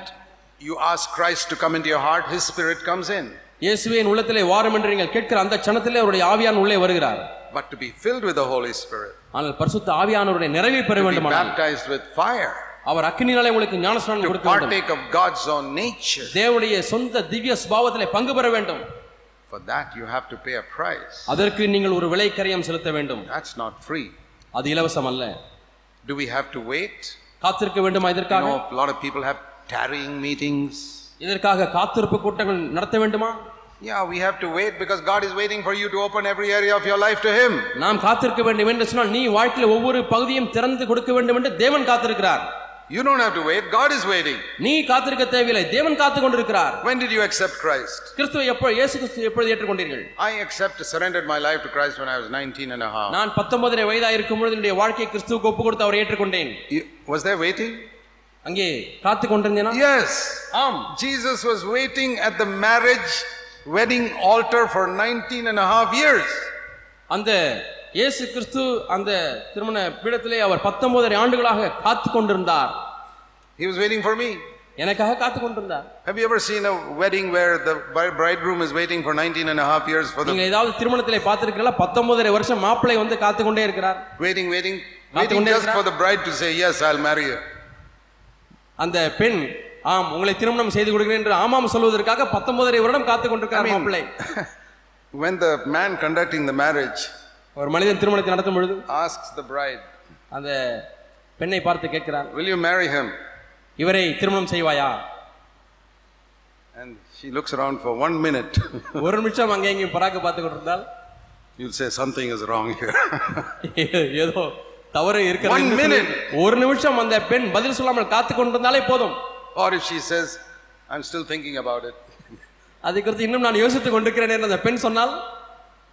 you ask Christ to come into your heart, His Spirit comes in. இயேசுவே என் உள்ளத்திலே வாரும் என்று நீங்கள் கேட்கிற அந்த க்ஷணத்திலே அவருடைய ஆவியான் உள்ளே வருகிறார் but to be filled with the Holy Spirit, ஆனால் பரிசுத்த ஆவியானவருடைய நிறைவை பெற to be வேண்டுமானால் baptized with fire, அவர் அக்கினினாலே உங்களுக்கு ஞானஸ்நானம் to கொடுக்க வேண்டும் partake of God's own nature. தேவனுடைய சொந்த திவ்ய சுபாவத்திலே பங்கு பெற வேண்டும் For that, you have to pay a price. அதற்கு நீங்கள் ஒரு விலை கரியம் செலுத்த வேண்டும் That's not free. அது இலவசம் அல்ல Do we have to wait? காத்திருக்க வேண்டுமா You இதற்காக know, a lot of people have tarrying meetings. இதற்காக காத்திருப்பு கூட்டங்கள் நடத்த வேண்டுமா Yeah, we have to wait because God is waiting for you to open every area of your life to Him. நாம் காத்திருக்க வேண்டும் என்று சொன்னால் நீ வாழ்க்கையில் ஒவ்வொரு பகுதியும் திறந்து கொடுக்க வேண்டும் என்று தேவன் காத்திருக்கிறார் You don't have to wait, God is waiting. நீ காத்திருக்க தேவையில்லை தேவன் காத்து கொண்டிருக்கிறார் When did you accept Christ? கிறிஸ்துவை எப்போ இயேசு கிறிஸ்து எப்பொழுது ஏற்றுக்கொண்டீர்கள் I accept, surrendered my life to Christ when I was 19 and a half. நான் பத்தொன்பதரை வயதாக இருக்கும் பொழுது என்னுடைய வாழ்க்கையை கிறிஸ்துவுக்கு ஒப்பு கொடுத்து அவரை ஏற்றுக்கொண்டேன் You- Was there waiting? அங்கே காத்து கொண்டிருந்தேனா Yes. ஆம் Jesus was waiting at the marriage wedding altar for 19 and a half years. அந்த இயேசு கிறிஸ்து அந்த திருமண பீடத்திலே அவர் பத்தொன்பதரை ஆண்டுகளாக காத்து கொண்டிருந்தார் He was waiting for me. எனக்காக காத்து கொண்டிருந்தார் Have you ever seen a wedding where the bride- bridegroom is waiting for 19 and a half years for நீங்க the ஏதாவது திருமணத்திலே பார்த்திருக்கீங்களா பத்தொன்பதரை வருஷம் மாப்பிள்ளை வந்து காத்து கொண்டே இருக்கிறார் waiting, waiting, waiting just for the bride to say, Yes, I'll marry you. அந்த பெண் ஆம் உங்களை திருமணம் செய்து கொடுக்கிறேன் என்று ஆமாம் சொல்வதற்காக பத்தொன்பதரை வருடம் காத்து கொண்டிருக்கிறார் மாப்பிள்ளை when the man conducting the marriage ஒரு மனிதன் திருமணத்தை நடத்தும் பொழுது ஆஸ்க்ஸ் த பிரைட் அந்த பெண்ணை பார்த்து கேட்கிறார் வில் யூ மேரி ஹிம் இவரை திருமணம் செய்வாயா? And she looks around for one minute ஒரு நிமிஷம் அங்கே இங்கே பராக்கு பார்த்துக்கிட்டு இருந்தால் you'll say something is wrong ஏதோ தவறு இருக்கிற ஒன் மினிட் ஒரு நிமிஷம் அந்த பெண் பதில் சொல்லாமல் காத்து கொண்டிருந்தாலே போதும். Or if she says I am still thinking about it அதை குறித்து இன்னும் நான் யோசித்துக் கொண்டிருக்கிறேன் அந்த பெண் சொன்னால்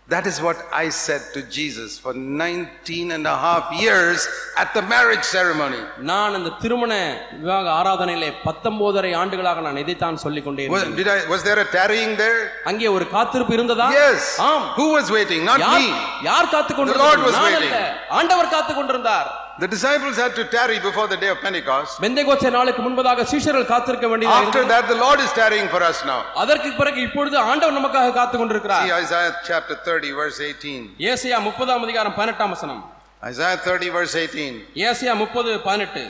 That is what I said to Jesus for 19 and a half years at the marriage ceremony. நான் அந்த திருமண விவாக ஆராதனையிலே பத்தொன்பதரை ஆண்டுகளாக நான் இதைத்தான் சொல்லிக் கொண்டே Was, இருந்தேன். did I, was there a tarrying there? அங்கே ஒரு காத்திருப்பு இருந்ததா Yes. ஆம் Who was waiting? Not யார் me. யார் காத்து The Lord was கொண்டிருந்தார் நான் waiting. அல்ல ஆண்டவர் காத்து கொண்டிருந்தார் The disciples had to tarry before the day of Pentecost. Pentecost நாளுக்கு முன்பதாக சீஷர்கள் காத்திருக்க வேண்டியதாக After இருந்தது. that, the Lord is tarrying for us now. அதற்கு பிறகு இப்பொழுது ஆண்டவர் நமக்காக காத்து கொண்டிருக்கிறார் See Isaiah chapter 30, verse 18. Asia முப்பதாம் அதிகாரம் பதினெட்டாம் வசனம் Isaiah 30, verse 18. ஏசியா முப்பது பதினெட்டு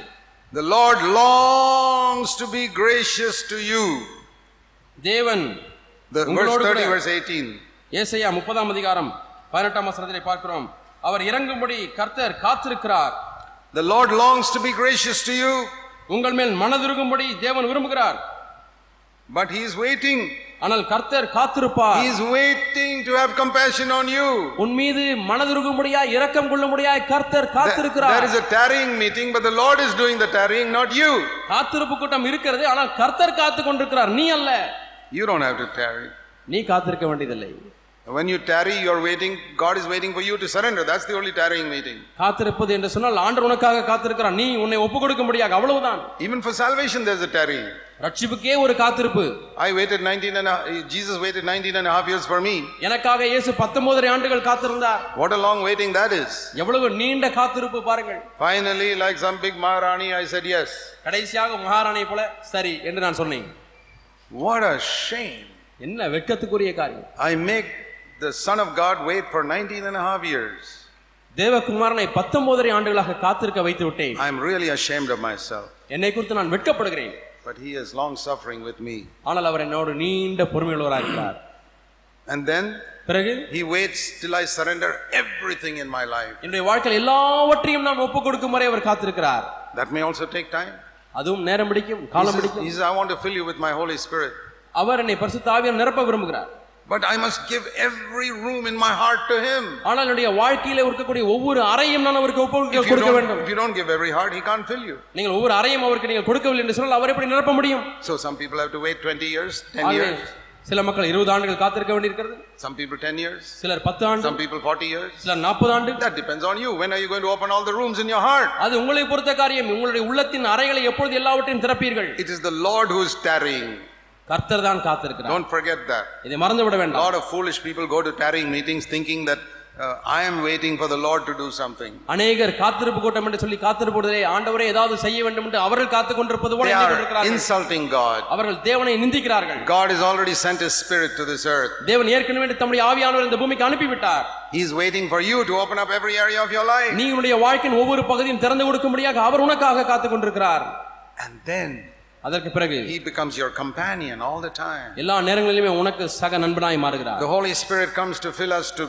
The Lord longs to be gracious to you. தேவன் The verse உங்களோடு 30, கூட- verse 18. ஏசையா முப்பதாம் அதிகாரம் பதினெட்டாம் வசனத்திலே பார்க்கிறோம் அவர் இறங்கும்படி கர்த்தர் காத்திருக்கிறார் The Lord longs to be gracious to you. உங்கள் மேல் மனதிருக்கும்படி தேவன் விரும்புகிறார். பட் ஹி இஸ் வெயிட்டிங் ஆனால் கர்த்தர் காத்திருப்பார். He is waiting to have compassion on you உன் மீது மனதுருகும்படியா இரக்கம் கொள்ளும்படியாய் கர்த்தர் காத்திருக்கிறார். There is a tarrying meeting but the Lord is doing the tarrying not you காத்திருப்பு கூட்டம் இருக்கிறது ஆனால் கர்த்தர் காத்து கொண்டிருக்கிறார் நீ அல்ல. You don't have to tarry நீ காத்திருக்க வேண்டியதில்லை. When you tarry, you're waiting. God is waiting for you to surrender. That's the only tarrying meeting. காத்திருப்பது என்று சொன்னால் ஆண்டவர் உனக்காக காத்திருக்கிறார் நீ உன்னை ஒப்பு கொடுக்கும்படியாக அவ்வளவுதான் Even for salvation, there's a tarrying. ரட்சிப்புக்கே ஒரு காத்திருப்பு I waited 19 and a, Jesus waited 19 and a half years for me. எனக்காக இயேசு பத்தொன்பதரை ஆண்டுகள் காத்திருந்தார் What a long waiting that is. எவ்வளவு நீண்ட காத்திருப்பு பாருங்கள் Finally, like some big Maharani, I said yes. கடைசியாக மகாராணி போல சரி என்று நான் சொன்னேன் What a shame. என்ன வெட்கத்துக்குரிய காரியம் I make the Son of God wait for 19 and a half years. தேவகுமாரனை பத்தொன்பதரை ஆண்டுகளாக காத்திருக்க வைத்து விட்டேன் I'm really ashamed of myself. என்னை குறித்து நான் வெட்கப்படுகிறேன் But He is long suffering with me. ஆனால் அவர் என்னோடு நீண்ட பொறுமையுள்ளவராக இருக்கிறார் And then பிறகு He waits till I surrender everything in my life. என்னுடைய வாழ்க்கையில் எல்லாவற்றையும் நான் ஒப்புக் கொடுக்கும் வரை அவர் காத்திருக்கிறார் That may also take time. அதுவும் நேரம் பிடிக்கும் He காலம் says, பிடிக்கும் he says, I want to fill you with my Holy Spirit. அவர் என்னை பரிசுத்த ஆவியால் நிரப்ப விரும்புகிறார் But I must give every room in my heart to Him. ஆனால் என்னுடைய வாழ்க்கையில இருக்கக்கூடிய ஒவ்வொரு அறையும் நான் அவருக்கு ஒப்பு If you, கொடுக்க don't, வேண்டும் if you don't give every heart, He can't fill you. நீங்கள் ஒவ்வொரு அறையும் அவருக்கு நீங்கள் கொடுக்கவில்லை என்று சொன்னால் அவர் எப்படி நிரப்ப முடியும் So some people have to wait 20 years, 10 ஆகவே years, சில மக்கள் இருபது ஆண்டுகள் காத்திருக்க வேண்டியிருக்கிறது some people 10 years, சிலர் பத்து ஆண்டு some people 40 years. சிலர் நாற்பது ஆண்டு That depends on you. When are you going to open all the rooms in your heart? அது உங்களை பொறுத்த காரியம் உங்களுடைய உள்ளத்தின் அறைகளை எப்பொழுது எல்லாவற்றையும் திறப்பீர்கள் It is the Lord who is tarrying. கர்த்தர் தான் காத்திருக்கிறார் Don't forget that. இதை மறந்து விட வேண்டாம் lot of foolish people go to tarrying meetings thinking that uh, I am waiting for the Lord to do something. அநேகர் காத்திருப்பு கூட்டம் என்று சொல்லி காத்திருப்பதிலே ஆண்டவரே ஏதாவது செய்ய வேண்டும் என்று அவர்கள் காத்துக் கொண்டிருப்பது போல கொண்டிருக்கிறார்கள் insulting God. அவர்கள் தேவனை நிந்திக்கிறார்கள் God has already sent His Spirit to this earth. தேவன் ஏற்கனவே தம்முடைய ஆவியானவர் இந்த பூமிக்கு அனுப்பிவிட்டார் He's waiting for you to open up every area of your life. நீ உன்னுடைய வாழ்க்கையின் ஒவ்வொரு பகுதியும் திறந்து கொடுக்கும்படியாக அவர் உனக்காக காத்துக் கொண்டிருக்கிறார் And then அதற்கு பிறகு He becomes your companion all the time. எல்லா நேரங்களிலுமே உனக்கு சக நண்பனாய் மாறுகிறார் The Holy Spirit comes to fill us to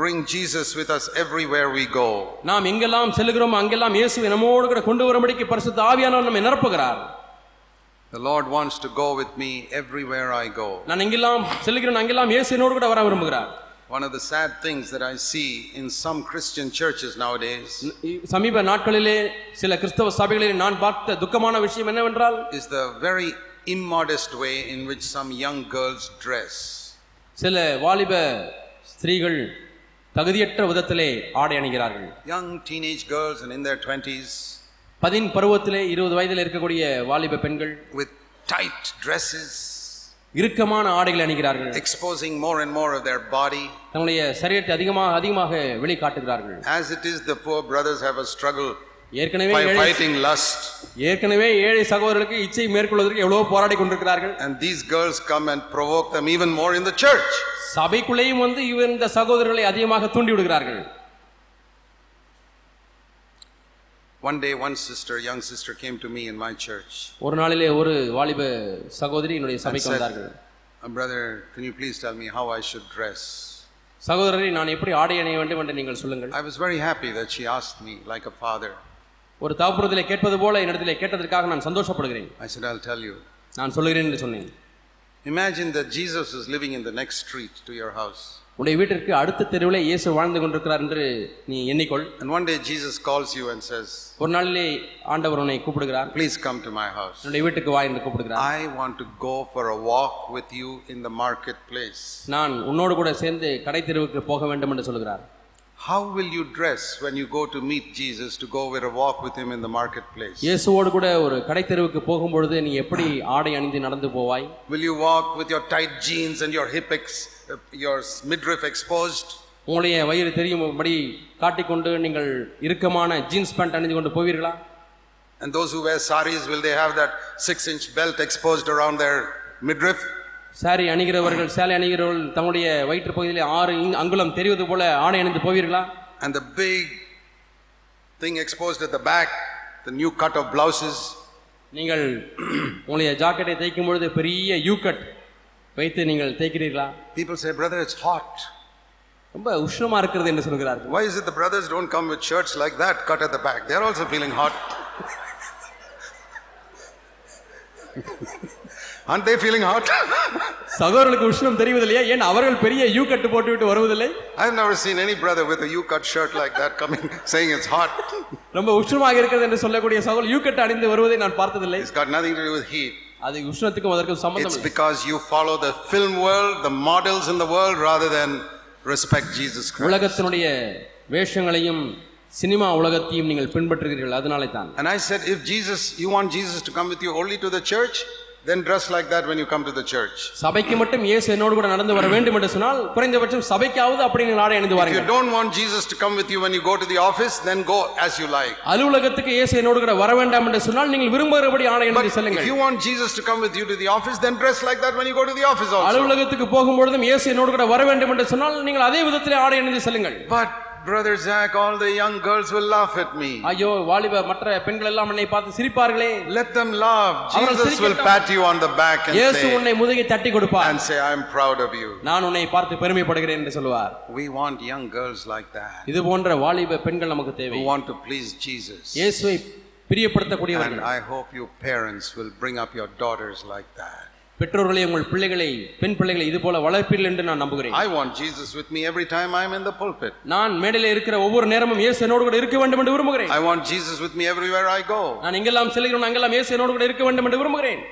bring Jesus with us everywhere we go. நாம் எங்கெல்லாம் செல்கிறோம் அங்கெல்லாம் இயேசுவை நம்மோடு கூட கொண்டு வரும்படிக்கு பரிசுத்த ஆவியானவர் நம்மை நிரப்புகிறார் The Lord wants to go with me everywhere I go. நான் எங்கெல்லாம் செல்கிறேன் அங்கெல்லாம் இயேசு என்னோடு கூட வர விரும்புகிறார் One of the sad things that I see in some Christian churches nowadays சமீப நாட்களிலே சில கிறிஸ்தவ சபைகளில் நான் பார்த்த துக்கமான விஷயம் என்னவென்றால் is the very immodest way in which some young girls dress. சில வாலிப ஸ்திரீகள் தகுதியற்ற விதத்திலே ஆடை அணிகிறார்கள் Young teenage girls and in their 20s பதின் பருவத்திலே இருபது வயதில் இருக்கக்கூடிய வாலிப பெண்கள் with tight dresses, இறுக்கமான ஆடைகளை அணிகிறார்கள் exposing more and more of their body. தங்களுடைய சரீரத்தை அதிகமாக அதிகமாக வெளிக்காட்டுகிறார்கள் As it is, the poor brothers have a struggle ஏற்கனவே fighting lust. ஏற்கனவே ஏழை சகோதரர்களுக்கு இச்சை மேற்கொள்வதற்கு எவ்வளவோ போராடி கொண்டிருக்கிறார்கள் And these girls come and provoke them even more in the church. சபைக்குள்ளேயும் வந்து இவர் இந்த சகோதரர்களை அதிகமாக தூண்டி விடுகிறார்கள் One day, one sister, young sister, came to me in my church. ஒரு நாளிலே ஒரு வாலிப சகோதரி என்னுடைய and சபைக்கு said, வந்தார்கள் "Uh, Brother, can you please tell me how I should dress? சகோதரரை நான் எப்படி ஆடை அணிய வேண்டும் என்று நீங்கள் சொல்லுங்கள் I was very happy that she asked me, like a father. ஒரு தாப்புறத்திலே கேட்பது போல என்னிடத்திலே கேட்டதற்காக நான் சந்தோஷப்படுகிறேன் I said, I'll tell you. நான் சொல்லுகிறேன் என்று சொன்னேன் Imagine that Jesus is living in the next street to your house. உடைய வீட்டிற்கு அடுத்த தெருவிலே இயேசு வாழ்ந்து கொண்டிருக்கிறார் என்று நீ எண்ணிக்கொள் And one day Jesus calls you and says, ஒரு நாளிலே ஆண்டவர் உன்னை கூப்பிடுகிறார் Please come to my house. என்னுடைய வீட்டுக்கு வா என்று கூப்பிடுகிறார் I want to go for a walk with you in the marketplace. நான் உன்னோடு கூட சேர்ந்து கடை தெருவுக்கு போக வேண்டும் என்று சொல்கிறார் How will you dress when you go to meet Jesus to go for a walk with him in the marketplace? இயேசுவோடு கூட ஒரு கடை தெருவுக்கு போகும்பொழுது நீ எப்படி ஆடை அணிந்து நடந்து போவாய் Will you walk with your tight jeans and your hip ex, uh, your midriff exposed? உங்களுடைய வயிறு தெரியும்படி காட்டிக்கொண்டு நீங்கள் இறுக்கமான ஜீன்ஸ் பேண்ட் அணிந்து கொண்டு போவீர்களா And those who wear saris, will they have that six inch belt exposed around their midriff? Sari அணிகிறவர்கள் சேலை அணிகிறவர்கள் தங்களுடைய வயிற்று பகுதியிலே ஆறு அங்குலம் தெரிவது போல ஆடை அணிந்து போவீர்களா And the big thing exposed at the back, the new cut of blouses. நீங்கள் உங்களுடைய ஜாக்கெட்டை தைக்கும் பொழுது பெரிய யூ கட் வைத்து நீங்கள் தைக்கிறீர்களா People say, Brother, it's hot. ரொம்ப உஷ்ணமா இருக்கிறது என்று சொல்கிறார்கள் Why is it the brothers don't come with shirts like that cut at the back? They're also feeling hot. Aren't they feeling hot? சகோதரர்களுக்கு உஷ்ணம் தெரிவதில்லையா ஏன் அவர்கள் பெரிய யூ கட்டு போட்டுவிட்டு வருவதில்லை I've never seen any brother with a U cut shirt like that coming saying it's hot. ரொம்ப உஷ்ணமாக இருக்கிறது என்று சொல்லக்கூடிய சகோதரர் யூ கட் அணிந்து வருவதை நான் பார்த்ததில்லை It's got nothing to do with heat. அது உஷ்ணத்துக்கு அதற்கு சம்பந்தம் it's because you follow the film world the models in the world rather then respect Jesus உலகத்தினுடைய வேஷங்களையும் சினிமா உலகத்தையும் நீங்கள் பின்பற்றுகிறீர்கள். அதனாலே தான் and i said if jesus you want jesus to come with you only to the church then dress like that when you come to the church. சபைக்கு மட்டும் இயேசு என்னோடு கூட நடந்து வர வேண்டும் என்று சொன்னால் குறைந்தபட்சம் சபைக்காவது அப்படி நீங்கள் ஆடை அணிந்து If you வாருங்கள் don't want Jesus to come with you when you go to the office, then go as you like. அலுவலகத்துக்கு இயேசு என்னோடு கூட வர வேண்டாம் என்று சொன்னால் நீங்கள் விரும்புகிறபடி ஆடை But அணிந்து if செல்லுங்கள் you want Jesus to come with you to the office, then dress like that when you go to the office also. அலுவலகத்துக்கு போகும்பொழுதும் இயேசு என்னோடு கூட வர வேண்டும் என்று சொன்னால் நீங்கள் அதே விதத்திலே ஆடை அணிந்து செல்லுங்கள் But brother Zach, all the young girls will laugh at me. ஐயோ வாலிப மற்ற பெண்கள் எல்லாம் என்னை பார்த்து சிரிப்பார்களே Let them laugh. அவர்கள் Jesus will சிரிக்கட்டும். pat you on the back and இயேசு say, உன்னை முதுகை தட்டி கொடுப்பார் and say, I'm proud of you. நான் உன்னை பார்த்து பெருமைப்படுகிறேன் என்று சொல்லுவார் We want young girls like that இது போன்ற வாலிப பெண்கள் நமக்கு தேவை who want to please Jesus. இயேசுவை பிரியப்படுத்தக்கூடியவர்கள் And I hope you parents will bring up your daughters like that. பெற்றோர்களே உங்கள் பிள்ளைகளை பெண் பிள்ளைகளை இது போல வளர்ப்பீர்கள் என்று நான் நம்புகிறேன். I want Jesus with me every time I'm in the pulpit. நான் மேடையில இருக்கிற ஒவ்வொரு நேரமும் இயேசு என்னோடு கூட இருக்க வேண்டும் என்று விரும்புகிறேன். I want Jesus with me everywhere I go. நான் எங்கெல்லாம் செல்கிறோம் அங்கெல்லாம் இயேசு என்னோடு கூட இருக்க வேண்டும் என்று விரும்புகிறேன்.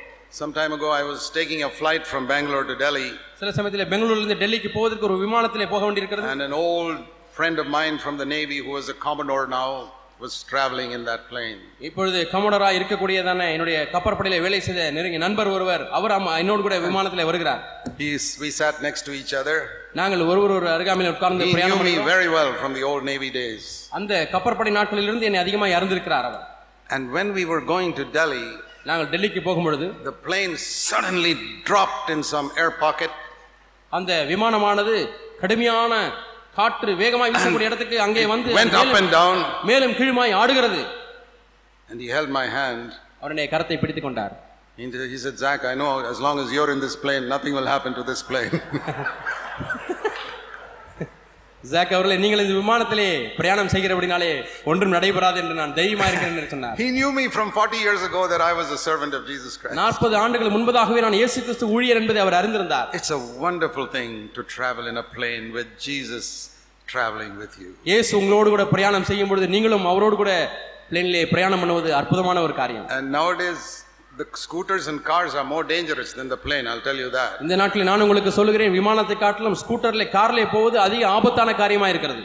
Some time ago, I was taking a flight from Bangalore to Delhi, சில சமயத்தில் பெங்களூரிலிருந்து டெல்லிக்கு போவதற்கு ஒரு விமானத்திலே போக வேண்டியிருக்கிறது. And an old friend of mine from the Navy, who was a Commodore now, was traveling in that plane. இப்பொழுது கமோடரா இருக்கக்கூடியதான என்னுடைய கப்பற்படையில வேலை செய்த நெருங்கிய நண்பர் ஒருவர் அவர் ஆமா என்னோடு கூட விமானத்திலே வருகிறார் He's, we sat next to each other, நாங்கள் ஒருவர் ஒரு அருகாமையில் உட்கார்ந்து He knew பிரயாணம் me பண்ணினோம். very well from the old Navy days. அந்த கப்பற்படை நாட்களிலிருந்து என்னை அதிகமாக அறிந்திருக்கிறார் அவர் And when we were going to Delhi, நாங்கள் டெல்லிக்கு போகும் பொழுது the plane suddenly dropped in some air pocket. அந்த விமானமானது கடுமையான காற்று வேகமாய் வீசக்கூடிய இடத்துக்கு அங்கே வந்து Went up and down, மேலும் கீழுமாய் ஆடுகிறது and he held my hand. அவருடைய கரத்தை பிடித்துக் கொண்டார் He he said, Zach, I know as long as you're in this plane, nothing will happen to this plane. Jack அவர்களே நீங்கள் இந்த விமானத்திலே பிரயாணம் செய்கிறபடினாலே ஒன்றும் நடைபெறாது என்று நான் தைரியமா இருக்கிறேன் என்று சொன்னார் he knew me from 40 years ago that I was a servant of Jesus Christ. நாற்பது ஆண்டுகள் முன்பதாகவே நான் இயேசு கிறிஸ்து ஊழியர் என்பதை அவர் அறிந்திருந்தார் It's a wonderful thing to travel in a plane with Jesus traveling with you. இயேசு உங்களோடு கூட பிரயாணம் செய்யும் பொழுது நீங்களும் அவரோடு கூட பிளேனிலே பிரயாணம் பண்ணுவது அற்புதமான ஒரு காரியம் And nowadays, the scooters and cars are more dangerous than the plane, I'll tell you that. இந்த நாட்டில் நான் உங்களுக்கு சொல்லுகிறேன் விமானத்தை காட்டிலும் ஸ்கூட்டர்ல கார்ல போவது அதிக ஆபத்தான காரியமா இருக்கிறது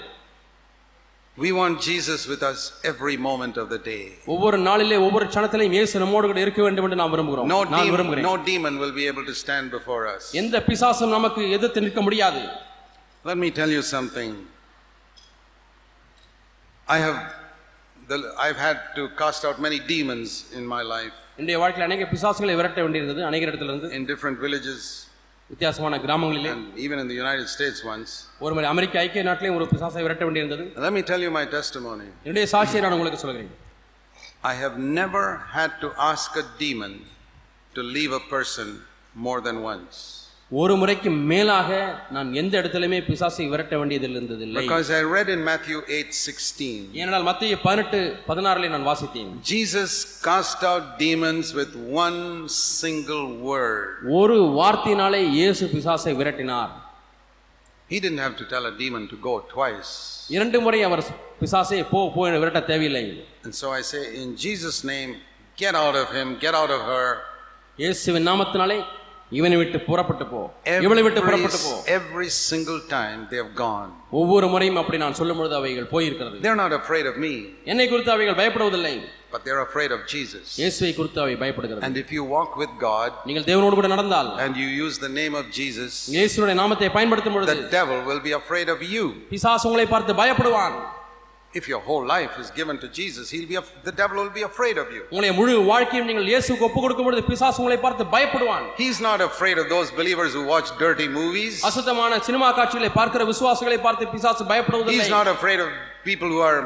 We want Jesus with us every moment of the day. ஒவ்வொரு நாளிலே ஒவ்வொரு க்ஷணத்திலையும் இயேசு நம்மோடு கூட இருக்க வேண்டும் என்று நான் விரும்புகிறோம் No, நான் demon, விரும்புகிறேன் no demon will be able to stand before us. எந்த பிசாசும் நமக்கு எதிர்த்து நிற்க முடியாது Let me tell you something. I have, the, I've had to cast out many demons in my life என்னுடைய வாழ்க்கையில் அநேக பிசாசுகளை விரட்ட வேண்டியிருந்தது அநேக இடத்துல இருந்து in different villages வித்தியாசமான கிராமங்களிலே and even in the United States once. ஒரு முறை அமெரிக்க ஐக்கிய நாட்டிலேயும் ஒரு பிசாசை விரட்ட வேண்டியிருந்தது Let me tell you my testimony. என்னுடைய சாட்சியை நான் உங்களுக்கு சொல்கிறேன் I have never had to ask a demon to leave a person more than once. ஒரு முறைக்கு மேலாக நான் எந்த இடத்திலுமே பிசாசை விரட்ட வேண்டியதில் இருந்ததில்லை Because I read in Matthew 8 16, ஏனென்றால் மத்திய பதினெட்டு பதினாறுல நான் வாசித்தேன் Jesus cast out demons with one single word. ஒரு வார்த்தையினாலே இயேசு பிசாசை விரட்டினார் He didn't have to tell a demon to go twice. இரண்டு முறை அவர் பிசாசை போ போ என விரட்ட தேவையில்லை And so I say, in Jesus' name, get out of him, get out of her. இயேசுவின் நாமத்தினாலே இவனை விட்டு புறப்பட்டு போ இவளை விட்டு Every, புறப்பட்டு போ every single time they have gone. ஒவ்வொரு முறையும் அப்படி நான் சொல்லும் பொழுது அவைகள் போயிருக்கிறது They're not afraid of me, என்னை குறித்து அவைகள் பயப்படுவதில்லை but they're afraid of Jesus. இயேசுவை குறித்து அவை பயப்படுகிறது And if you walk with God நீங்கள் தேவனோடு கூட நடந்தால் and you use the name of Jesus, இயேசுடைய நாமத்தை பயன்படுத்தும் பொழுது the devil will be afraid of you. பிசாசு உங்களை பார்த்து பயப்படுவான் If your whole life is given to Jesus, he'll be af- the devil will be afraid of you. உங்களுடைய முழு வாழ்க்கையும் நீங்கள் இயேசுக்கு ஒப்பு கொடுக்கும் பொழுது பிசாசு உங்களை பார்த்து பயப்படுவான் He's not afraid of those believers who watch dirty movies. அசுத்தமான சினிமா காட்சிகளை பார்க்கிற விசுவாசிகளை பார்த்து பிசாசு பயப்படுவதில்லை He's not afraid of people who are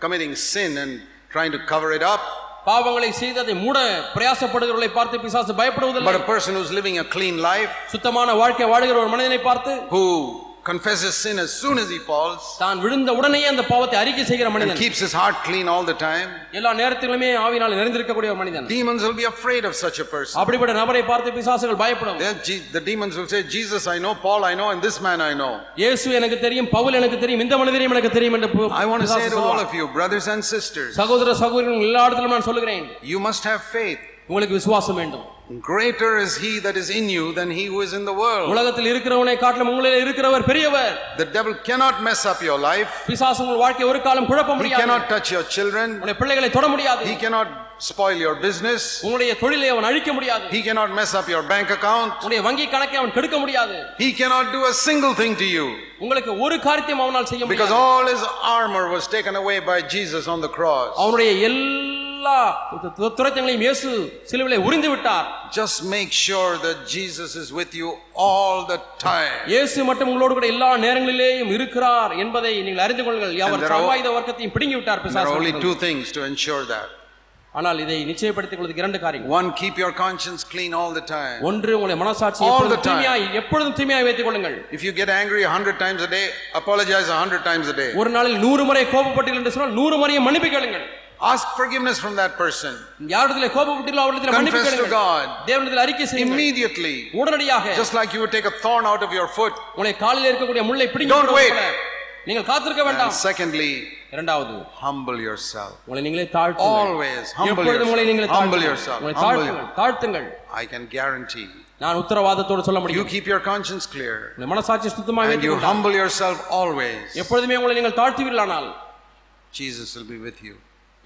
committing sin and trying to cover it up. பாவங்களை செய்து அதை மூட பிரயாசப்படுகிறவர்களை பார்த்து பிசாசு But பயப்படுவதில்லை a person who's living a clean life, சுத்தமான வாழ்க்கை வாழுகிற ஒரு மனிதனை பார்த்து who confesses sin as soon as he falls, தான் விழுந்த உடனேயே அந்த பாவத்தை அறிக்கை செய்கிற and மனிதன் keeps his heart clean all the time, எல்லா நேரத்திலுமே ஆவினால் நிறைந்திருக்கக்கூடிய ஒரு மனிதன் demons will be afraid of such a person. அப்படிப்பட்ட நபரை பார்த்து பிசாசுகள் பயப்படும் They're Je- The demons will say, Jesus I know, Paul I know, and this man I know. இயேசு எனக்கு தெரியும் பவுல் எனக்கு தெரியும் இந்த மனிதரையும் எனக்கு தெரியும் என்று பு- I want to say பிசாசு to all சொல்லுவான். of you, brothers and sisters, சகோதர சகோதரர்கள் எல்லா இடத்திலும் நான் சொல்லுகிறேன் you must have faith. உங்களுக்கு விசுவாசம் வேண்டும் Greater is he that is in you than he who is in the world. உலகத்தில் இருக்கிறவனை காட்டிலும் உங்களில் இருக்கிறவர் பெரியவர் The devil cannot mess up your life. பிசாசு உங்கள் வாழ்க்கை ஒரு காலம் குழப்ப He முடியாது cannot touch your children. உங்களுடைய பிள்ளைகளை தொட முடியாது He cannot spoil your business. உங்களுடைய தொழிலை அவன் அழிக்க முடியாது He cannot mess up your bank account. உங்களுடைய வங்கி கணக்கை அவன் கெடுக்க முடியாது He cannot do a single thing to you உங்களுக்கு ஒரு காரியத்தையும் அவனால் செய்ய because முடியாது all his armor was taken away by Jesus on the cross. அவனுடைய எல்லா து- துரைத்தங்களையும் இயேசு சிலுவிலே உரிந்து விட்டார் Just make sure that Jesus is with you all the time. இயேசு மட்டும் உங்களோடு கூட எல்லா நேரங்களிலேயும் இருக்கிறார் என்பதை நீங்கள் அறிந்து கொள்ளுங்கள் அவர் சர்வாயுத வர்க்கத்தையும் பிடுங்கி விட்டார் are only பிசாசு two things to ensure that. ஆனால் இதை நிச்சயப்படுத்திக் கொள்வதற்கு இரண்டு காரியங்கள் One, keep your conscience clean all the time. ஒன்று உங்களுடைய மனசாட்சி All எப்பொழுதும். தூய்மையாய் எப்பொழுதும் தூய்மையாய் வைத்துக் கொள்ளுங்கள் If you get angry a hundred times a day, apologize a hundred times a day. ஒரு நாளில் நூறு முறை கோபப்பட்டீர்கள் என்று சொன்னால் நூறு முறையும் மன்னிப்பு கேளுங்கள் Ask forgiveness from that person யாரிடத்திலே கோபப்பட்டீர்களோ அவரிடத்தில் மன்னிப்பு Confess to கேளுங்கள் God. தேவனிடத்தில் அறிக்கை செய்யுங்கள் immediately. உடனடியாக Just like you would take a thorn out of your foot. உங்களை காலில் இருக்கக்கூடிய முள்ளை பிடிங்க Don't wait. நீங்கள் காத்திருக்க And வேண்டாம் secondly, இரண்டாவது humble yourself. உங்களை நீங்களே தாழ்த்துங்கள் Always humble எப்பொழுதும் உங்களை நீங்களே yourself. Humble தாழ்த்துங்கள். yourself. உங்களை Humble தாழ்த்துங்கள் தாழ்த்துங்கள் I can guarantee நான் உத்தரவாதத்தோடு சொல்ல you முடியும் keep your conscience clear உங்கள் மனசாட்சி சுத்தமாக and வைத்துக் you கொண்டால் humble yourself always. எப்பொழுதுமே உங்களை நீங்கள் தாழ்த்துவீர்களானால் Jesus will be with you.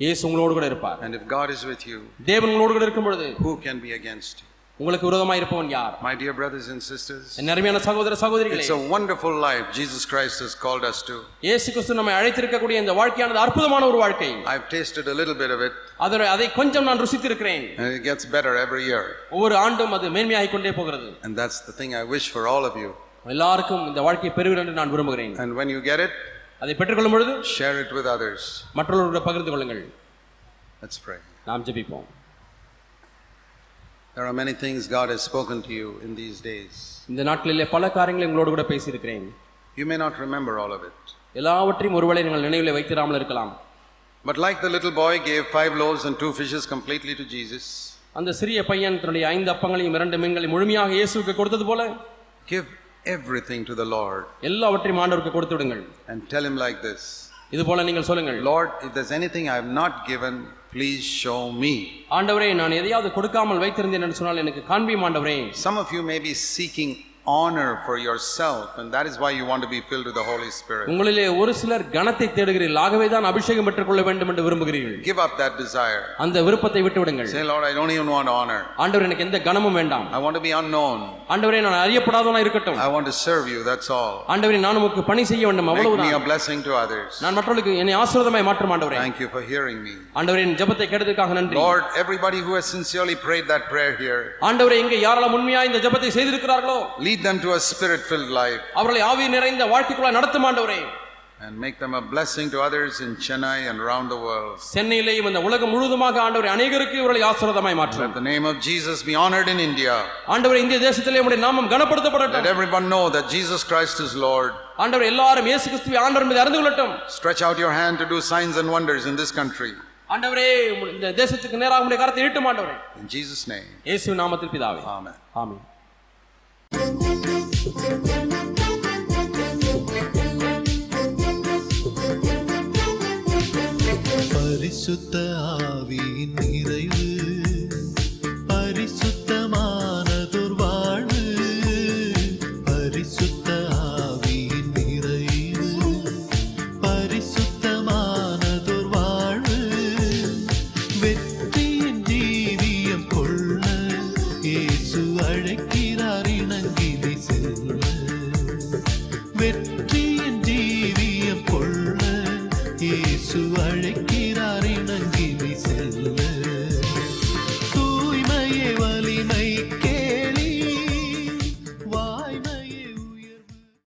இயேசு உங்களோடு கூட இருப்பார் And if God is with you, தேவன் உங்களோடு கூட இருக்கும் பொழுது who can be against you? உங்களுக்கு விரோதமாய் இருப்பவன் யார் My dear brothers and sisters, என் அருமையான சகோதர சகோதரிகளே it's a wonderful life Jesus Christ has called us to. இயேசு கிறிஸ்து நம்மை அழைத்திருக்கக்கூடிய இந்த வாழ்க்கையானது அற்புதமான ஒரு வாழ்க்கை I've tasted a little bit of it, அதனை அதை கொஞ்சம் நான் ருசித்திருக்கிறேன் and it gets better every year. ஒவ்வொரு ஆண்டும் அது மேன்மையாகிக் கொண்டே போகிறது And that's the thing I wish for all of you. எல்லாருக்கும் இந்த வாழ்க்கையை பெறுவேன் என்று நான் விரும்புகிறேன் And when you get it, அதை பெற்றுக்கொள்ளும் பொழுது share it with others. மற்றவர்களுடன் பகிர்ந்து கொள்ளுங்கள் Let's pray. நாம் ஜெபிப்போம் There are many things God has spoken to you in these days. இந்த நாட்களிலே பல காரியங்களை உங்களோடு கூட பேசியிருக்கிறேன் You may not remember all of it. எல்லாவற்றையும் ஒருவேளை நீங்கள் நினைவில் வைத்திராமல் இருக்கலாம் But like the little boy gave five loaves and two fishes completely to Jesus, அந்த சிறிய பையன் தன்னுடைய ஐந்து அப்பங்களையும் இரண்டு மீன்களையும் முழுமையாக இயேசுவுக்கு கொடுத்தது போல give everything to the Lord எல்லாவற்றையும் ஆண்டவருக்கு கொடுத்து விடுங்கள் and tell him like this இது போல நீங்கள் சொல்லுங்கள் Lord, if there's anything I have not given, please show me. ஆண்டவரே நான் எதையாவது கொடுக்காமல் வைத்திருந்தேன் என்று சொன்னால் எனக்கு காண்பியும் ஆண்டவரே Some of you may be seeking honor for yourself, and that is why you want to be filled with the Holy Spirit. உங்களிலே ஒரு சிலர் கனத்தை தேடுகிறீர்கள் ஆகவே தான் அபிஷேகம் பெற்றுக்கொள்ள வேண்டும் என்று விரும்புகிறீர்கள் Give up that desire. அந்த விருப்பத்தை விட்டு விடுங்கள் Say, Lord, I don't even want honor. ஆண்டவர் எனக்கு எந்த கனமும் வேண்டாம் I want to be unknown. ஆண்டவரே நான் அறியப்படாதவனா இருக்கட்டும் I want to serve you, that's all. ஆண்டவரே நான் உமக்கு பணி செய்ய வேண்டும் Make me அவ்வளவுதான் a blessing to others. நான் மற்றவர்களுக்கு என்னை ஆசீர்வாதமாய் மாற்றும் ஆண்டவரே Thank you for hearing me. ஆண்டவரே என் ஜெபத்தை கேட்டதற்காக நன்றி Lord, everybody who has sincerely prayed that prayer here, ஆண்டவரே இங்கே யாரெல்லாம் உண்மையா இந்த ஜெபத்தை செய்திருக்கிறார்களோ lead them to a spirit filled life அவர்களை ஆவி நிறைந்த வாழ்க்கைக்குள்ள நடத்தும் ஆண்டவரே and make them a blessing to others in Chennai and around the world. சென்னையிலேயும் இந்த உலகம் முழுவதுமாக ஆண்டவரே அநேகருக்கு இவர்களை ஆசீர்வாதமாய் மாற்றும் Let the name of Jesus be honored in India. ஆண்டவரே இந்திய தேசத்திலே உடைய நாமம் Let கனப்படுத்தப்படட்டும் everyone know that Jesus Christ is Lord. ஆண்டவர் எல்லாரும் இயேசு கிறிஸ்துவை ஆண்டவர் மீது அறிந்து கொள்ளட்டும் Stretch out your hand to do signs and wonders in this country. ஆண்டவரே இந்த தேசத்துக்கு நேராக உடைய கரத்தை நீட்டும் ஆண்டவரே In Jesus' name, இயேசு நாமத்தில் பிதாவே Amen. ஆமென் பரிசுத்த ஆவியின் நிறைவு.